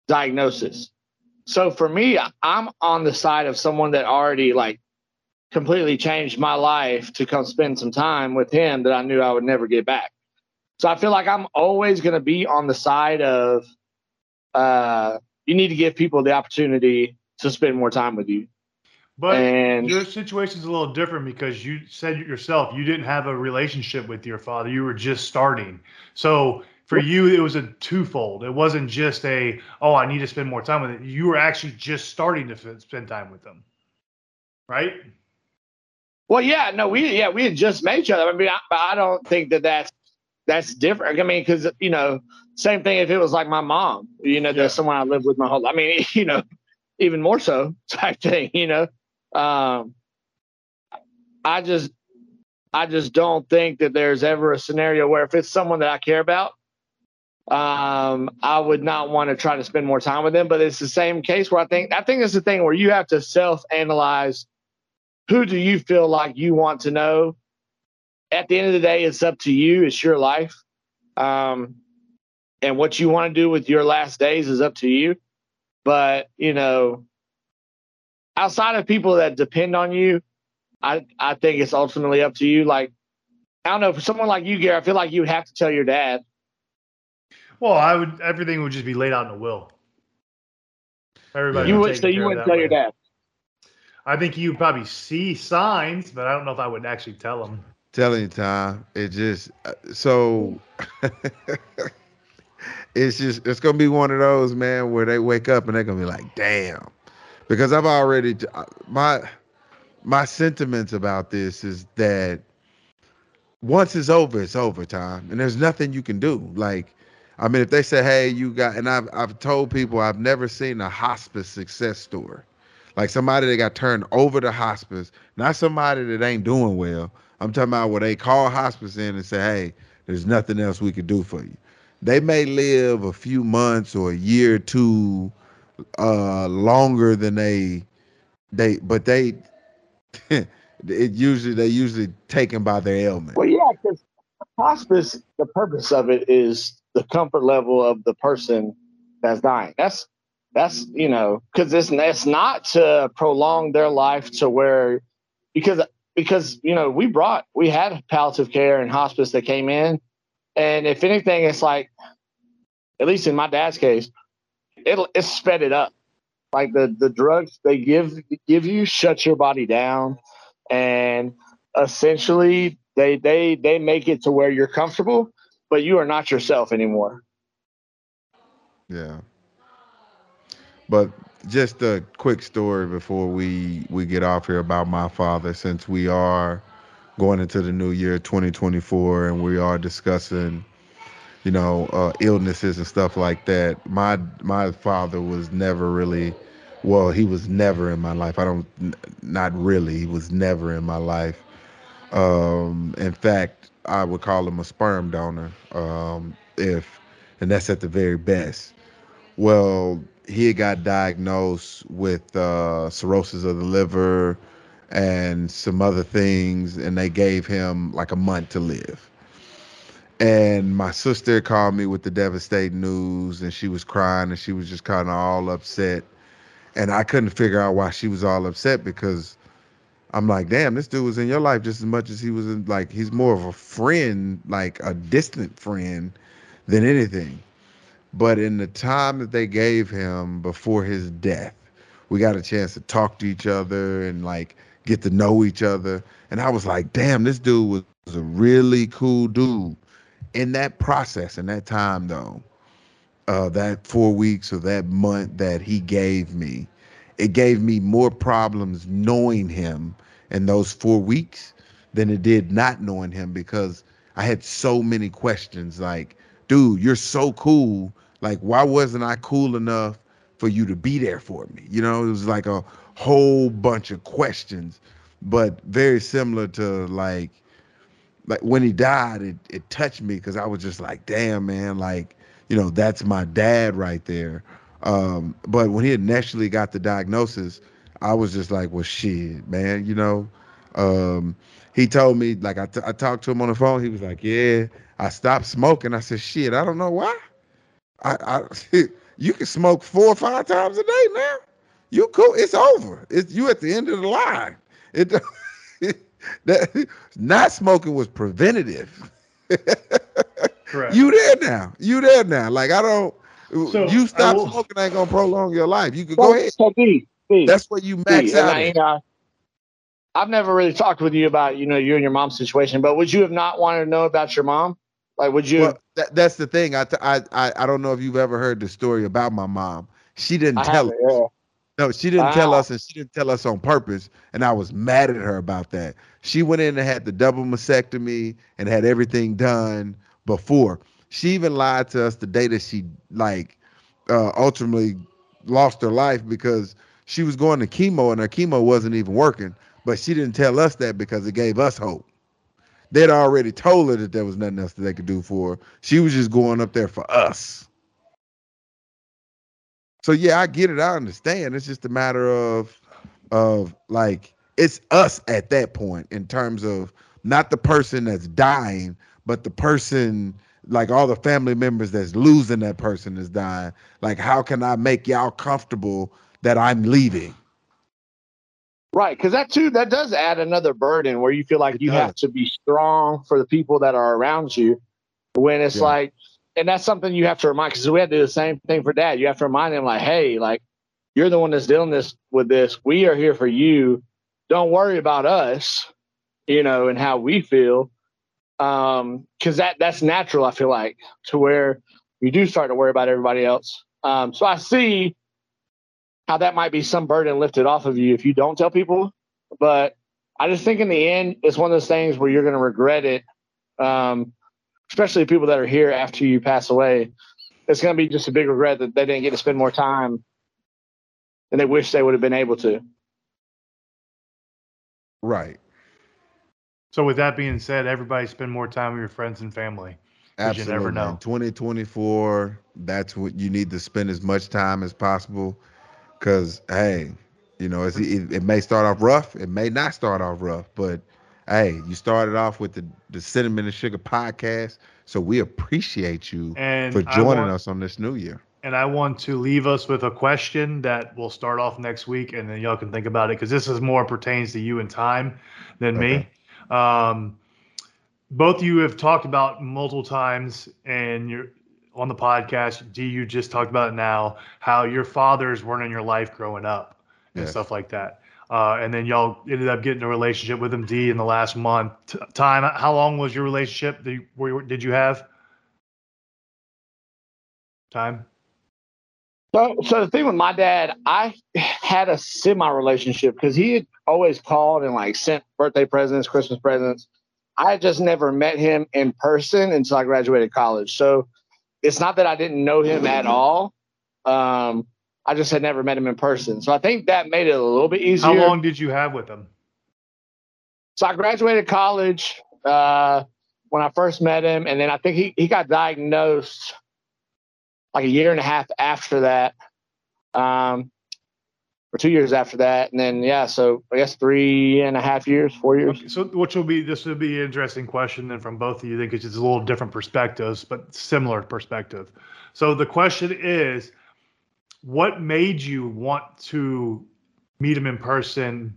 diagnosis. So for me, I'm on the side of someone that already like completely changed my life to come spend some time with him that I knew I would never get back. So I feel like I'm always going to be on the side of uh, you need to give people the opportunity to spend more time with you. But And- your situation's a little different because you said yourself you didn't have a relationship with your father. You were just starting. So for you, it was a twofold. It wasn't just a oh I need to spend more time with it. You were actually just starting to spend time with them, right? Well, yeah, no, we yeah we had just met each other. I mean, I, but I don't think that that's that's different. I mean, because you know, same thing if it was like my mom. You know, Yeah. there's someone I lived with my whole. I mean, you know, even more so type thing. You know, um, I just I just don't think that there's ever a scenario where if it's someone that I care about, um, I would not want to try to spend more time with them. But it's the same case where I think I think it's the thing where you have to self analyze who do you feel like you want to know? At the end of the day, it's up to you. It's your life. Um, and what you want to do with your last days is up to you. But, you know, outside of people that depend on you, I, I think it's ultimately up to you. Like, I don't know, for someone like you, Gary, I feel like you would have to tell your dad. Well, I would. Everything would just be laid out in a will. Everybody. You would would so you wouldn't tell your dad. I think you probably see signs, but I don't know if I would actually tell them. Telling you, Tom, it just uh, so it's just it's gonna be one of those man where they wake up and they're gonna be like, damn, because I've already uh, my my sentiments about this is that once it's over, it's over, Tom, and there's nothing you can do. Like, I mean, if they say, hey, you got, and I've I've told people I've never seen a hospice success story, like somebody that got turned over to hospice, not somebody that ain't doing well. I'm talking about where they call hospice in and say, hey, there's nothing else we could do for you. They may live a few months or a year or two uh longer than they they but they it usually they usually taken by their ailment. Well, yeah, because hospice, the purpose of it is the comfort level of the person that's dying. That's that's you know because it's it's not to prolong their life to where because because you know we brought we had palliative care and hospice that came in, and if anything, it's like at least in my dad's case, it'll it sped it up. Like the the drugs they give give you shut your body down, and essentially they they they make it to where you're comfortable, but you are not yourself anymore. Yeah. But just a quick story before we we get off here about my father, since we are going into the new year 2024 and we are discussing, you know, uh, illnesses and stuff like that. My my father was never really, well, he was never in my life. I don't, not really. He was never in my life. Um, in fact, I would call him a sperm donor. Um, if, and that's at the very best. Well, he got diagnosed with uh, cirrhosis of the liver and some other things, and they gave him like a month to live. And my sister called me with the devastating news, and she was crying, and she was just kind of all upset. And I couldn't figure out why she was all upset because I'm like, damn, this dude was in your life just as much as he was in, like, he's more of a friend, like a distant friend than anything. But in the time that they gave him before his death, we got a chance to talk to each other and like get to know each other. And I was like, damn, this dude was, was a really cool dude. In that process, in that time though, uh, that four weeks or that month that he gave me, it gave me more problems knowing him in those four weeks than it did not knowing him because I had so many questions like, dude, you're so cool. Like, why wasn't I cool enough for you to be there for me? You know, it was like a whole bunch of questions, but very similar to like, like when he died, it, it touched me because I was just like, damn, man, like, you know, that's my dad right there. Um, but when he initially got the diagnosis, I was just like, well, shit, man, you know. Um, he told me, like, I, t- I talked to him on the phone. He was like, yeah, I stopped smoking. I said, shit, I don't know why. I, I you can smoke four or five times a day now. You cool. It's over. It's you at the end of the line. It that not smoking was preventative. Correct. You there now? You there now? Like I don't. So, you I stop will- smoking ain't gonna prolong your life. You could go ahead. So D, D, That's what you max and out. I, at. you know, I've never really talked with you about you know you and your mom's situation, but would you have not wanted to know about your mom? Like, would you? Well, that, that's the thing. I, I I don't know if you've ever heard the story about my mom. She didn't I tell haven't, yeah. No, she didn't tell us, and she didn't tell us on purpose. And I was mad at her about that. She went in and had the double mastectomy and had everything done before. She even lied to us the day that she like uh, ultimately lost her life because she was going to chemo and her chemo wasn't even working. But she didn't tell us that because it gave us hope. They'd already told her that there was nothing else that they could do for her. She was just going up there for us. So yeah, I get it. I understand. It's just a matter of of like it's us at that point in terms of not the person that's dying, but the person like all the family members that's losing that person is dying. Like, how can I make y'all comfortable that I'm leaving? Right, because that too that does add another burden where you feel like It you have to be strong for the people that are around you. When it's Yeah. like, and that's something you have to remind because we had to do the same thing for dad. You have to remind him like, hey, like you're the one that's dealing this with this. We are here for you. Don't worry about us, you know, and how we feel. Um, because that that's natural. I feel like to where you do start to worry about everybody else. Um, so I see how that might be some burden lifted off of you if you don't tell people. But I just think in the end, it's one of those things where you're going to regret it, um, especially people that are here after you pass away. It's going to be just a big regret that they didn't get to spend more time and they wish they would have been able to. Right. So with that being said, everybody spend more time with your friends and family. 'Cause you Absolutely. never know. 2024, that's what you need to spend as much time as possible. Cause hey, you know, it, it may start off rough, it may not start off rough, but hey, you started off with the the Cinnamon and Sugar podcast, so we appreciate you And for joining want- us on this new year. And I want to leave us with a question that we'll start off next week, and then y'all can think about it because this is more pertains to you and time than me. Um, both of you have talked about multiple times, and you're on the podcast. D, you just talked about it now, how your fathers weren't in your life growing up and Yes. stuff like that. Uh, and then y'all ended up getting a relationship with him, D, in the last month. T- time, how long was your relationship? That you, were, did you have? Time. So, so the thing with my dad, I had a semi relationship because he had always called and like sent birthday presents, Christmas presents. I had just never met him in person until I graduated college. So it's not that I didn't know him at all. Um, I just had never met him in person. So I think that made it a little bit easier. How long did you have with him? So I graduated college uh, when I first met him, and then I think he, he got diagnosed like a year and a half after that, um, or two years after that, and then yeah, so I guess three and a half years, four years. Okay, so which will be this will be an interesting question then from both of you because it's a little different perspectives but similar perspective so the question is what made you want to meet them in person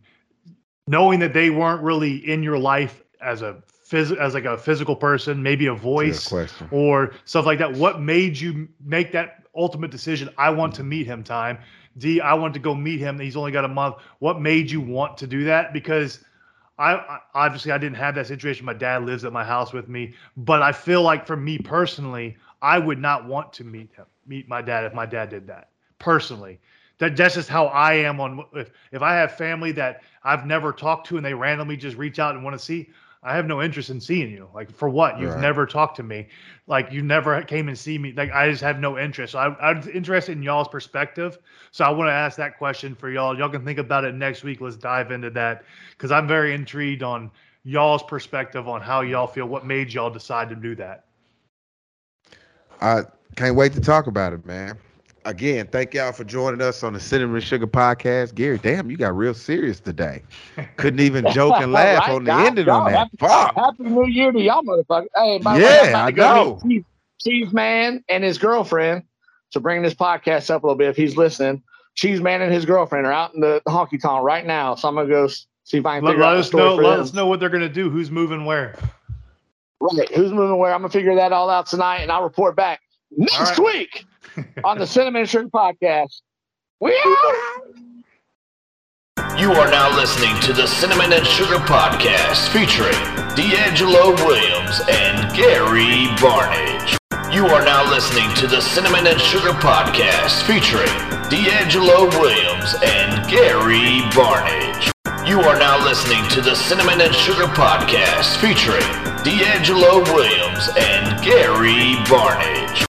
knowing that they weren't really in your life as a phys- as like a physical person maybe a voice or stuff like that. What made you make that ultimate decision? I want to meet him. Time D. I want to go meet him. He's only got a month. What made you want to do that? Because I, I obviously I didn't have that situation. My dad lives at my house with me, but I feel like for me personally, I would not want to meet him, meet my dad if my dad did that personally. That that's just how I am on if if I have family that I've never talked to and they randomly just reach out and want to see, I have no interest in seeing you. Like for what? You've Right. never talked to me. Like you never came and see me. Like I just have no interest. So I, I'm interested in y'all's perspective. So I want to ask that question for y'all. Y'all can think about it next week. Let's dive into that because I'm very intrigued on y'all's perspective on how y'all feel. What made y'all decide to do that? I can't wait to talk about it, man. Again, thank y'all for joining us on the Cinnamon Sugar podcast. Gary, damn, you got real serious today. Couldn't even joke and laugh Right, on the y'all- ending on that. happy- Fuck. Happy New Year to y'all, motherfuckers! Hey, by the way, Yeah, I'm about I to go know. meet Cheese Man and his girlfriend. So bring this podcast up a little bit if he's listening. Cheese Man and his girlfriend are out in the honky tonk right now. So I'm gonna go See if I can Let, figure let out the us story know. for Let them. us know what they're gonna do. Who's moving where? Right. Who's moving where? I'm gonna figure that all out tonight, and I'll report back next All week on the Cinnamon Sugar Podcast. We out. You are now listening to the Cinnamon and Sugar Podcast featuring DeAngelo Williams and Gary Barnidge. You are now listening to the Cinnamon and Sugar Podcast featuring DeAngelo Williams and Gary Barnidge. You are now listening to the Cinnamon and Sugar Podcast featuring DeAngelo Williams and Gary Barnidge.